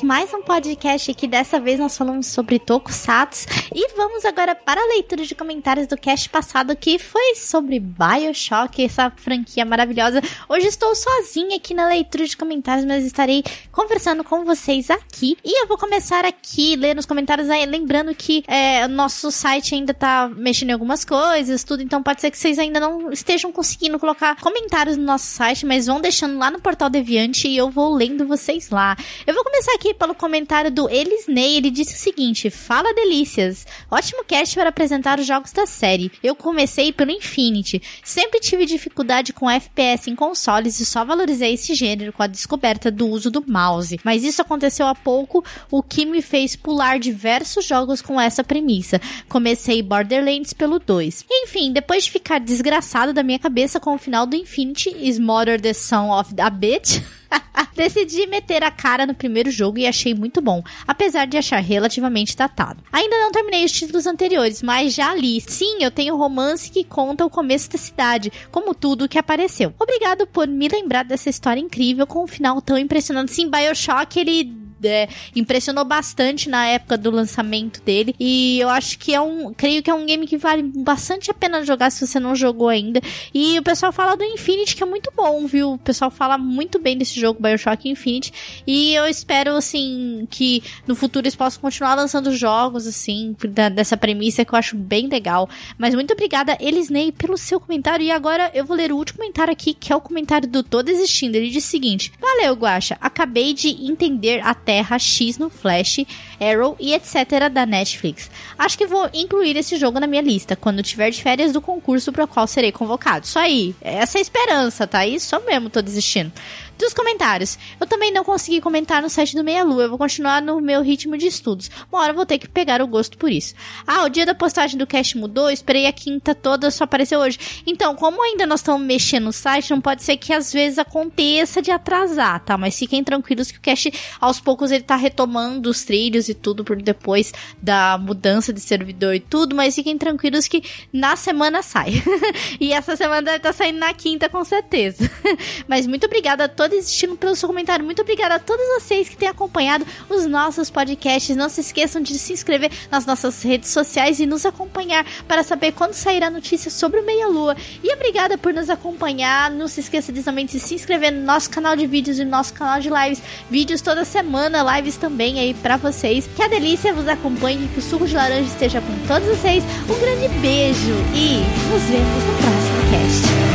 Mais um podcast aqui. Dessa vez nós falamos sobre Tokusatsu. E vamos agora para a leitura de comentários do cast passado, que foi sobre Bioshock, essa franquia maravilhosa. Hoje estou sozinha aqui na leitura de comentários, mas estarei conversando com vocês aqui. E eu vou começar aqui, ler nos comentários aí, lembrando que é, nosso site ainda tá mexendo em algumas coisas, tudo. Então pode ser que vocês ainda não estejam conseguindo colocar comentários no nosso site, mas vão deixando lá no portal Deviante e eu vou lendo vocês lá. Eu vou começar aqui pelo comentário do Elisney. Ele disse o seguinte: Fala delícias. Ótimo cast para apresentar os jogos da série. Eu comecei pelo Infinity. Sempre tive dificuldade com FPS em consoles e só valorizei esse gênero com a descoberta do uso do mouse. Mas isso aconteceu há pouco, o que me fez pular diversos jogos com essa premissa. Comecei Borderlands pelo 2. Enfim, depois de ficar desgraçado da minha cabeça com o final do Infinity, Smother the Son of a Bitch. Decidi meter a cara no primeiro jogo e achei muito bom, apesar de achar relativamente datado. Ainda não terminei os títulos anteriores, mas já li. Sim, eu tenho romance que conta o começo da cidade, como tudo que apareceu. Obrigado por me lembrar dessa história incrível com um final tão impressionante. Sim, Bioshock, ele é, impressionou bastante na época do lançamento dele. E eu acho que é um. Creio que é um game que vale bastante a pena jogar se você não jogou ainda. E o pessoal fala do Infinity, que é muito bom, viu? O pessoal fala muito bem desse jogo, Bioshock Infinity. E eu espero, assim, que no futuro eles possam continuar lançando jogos, assim, da, dessa premissa que eu acho bem legal. Mas muito obrigada, Elisney, pelo seu comentário. E agora eu vou ler o último comentário aqui, que é o comentário do Tô Desistindo. Ele diz o seguinte: Valeu, Guacha. Acabei de entender a Terra X no Flash, Arrow e etc. da Netflix. Acho que vou incluir esse jogo na minha lista quando tiver de férias do concurso para o qual serei convocado. Isso aí, essa é a esperança, tá? Isso mesmo, tô desistindo dos comentários. Eu também não consegui comentar no site do Meia Lua, eu vou continuar no meu ritmo de estudos. Uma hora eu vou ter que pegar o gosto por isso. Ah, o dia da postagem do cast mudou, esperei a quinta toda, só apareceu hoje. Então, como ainda nós estamos mexendo no site, não pode ser que às vezes aconteça de atrasar, tá? Mas fiquem tranquilos que o cast, aos poucos, ele tá retomando os trilhos e tudo por depois da mudança de servidor e tudo, mas fiquem tranquilos que na semana sai. e essa semana deve estar tá saindo na quinta, com certeza. mas muito obrigada a todos tô desistindo pelo seu comentário. Muito obrigada a todos vocês que têm acompanhado os nossos podcasts. Não se esqueçam de se inscrever nas nossas redes sociais e nos acompanhar para saber quando sairá notícia sobre o Meia Lua. E obrigada por nos acompanhar. Não se esqueça de também de se inscrever no nosso canal de vídeos e no nosso canal de lives. Vídeos toda semana, lives também aí para vocês. Que a delícia vos acompanhe, que o suco de laranja esteja com todos vocês. Um grande beijo e nos vemos no próximo cast.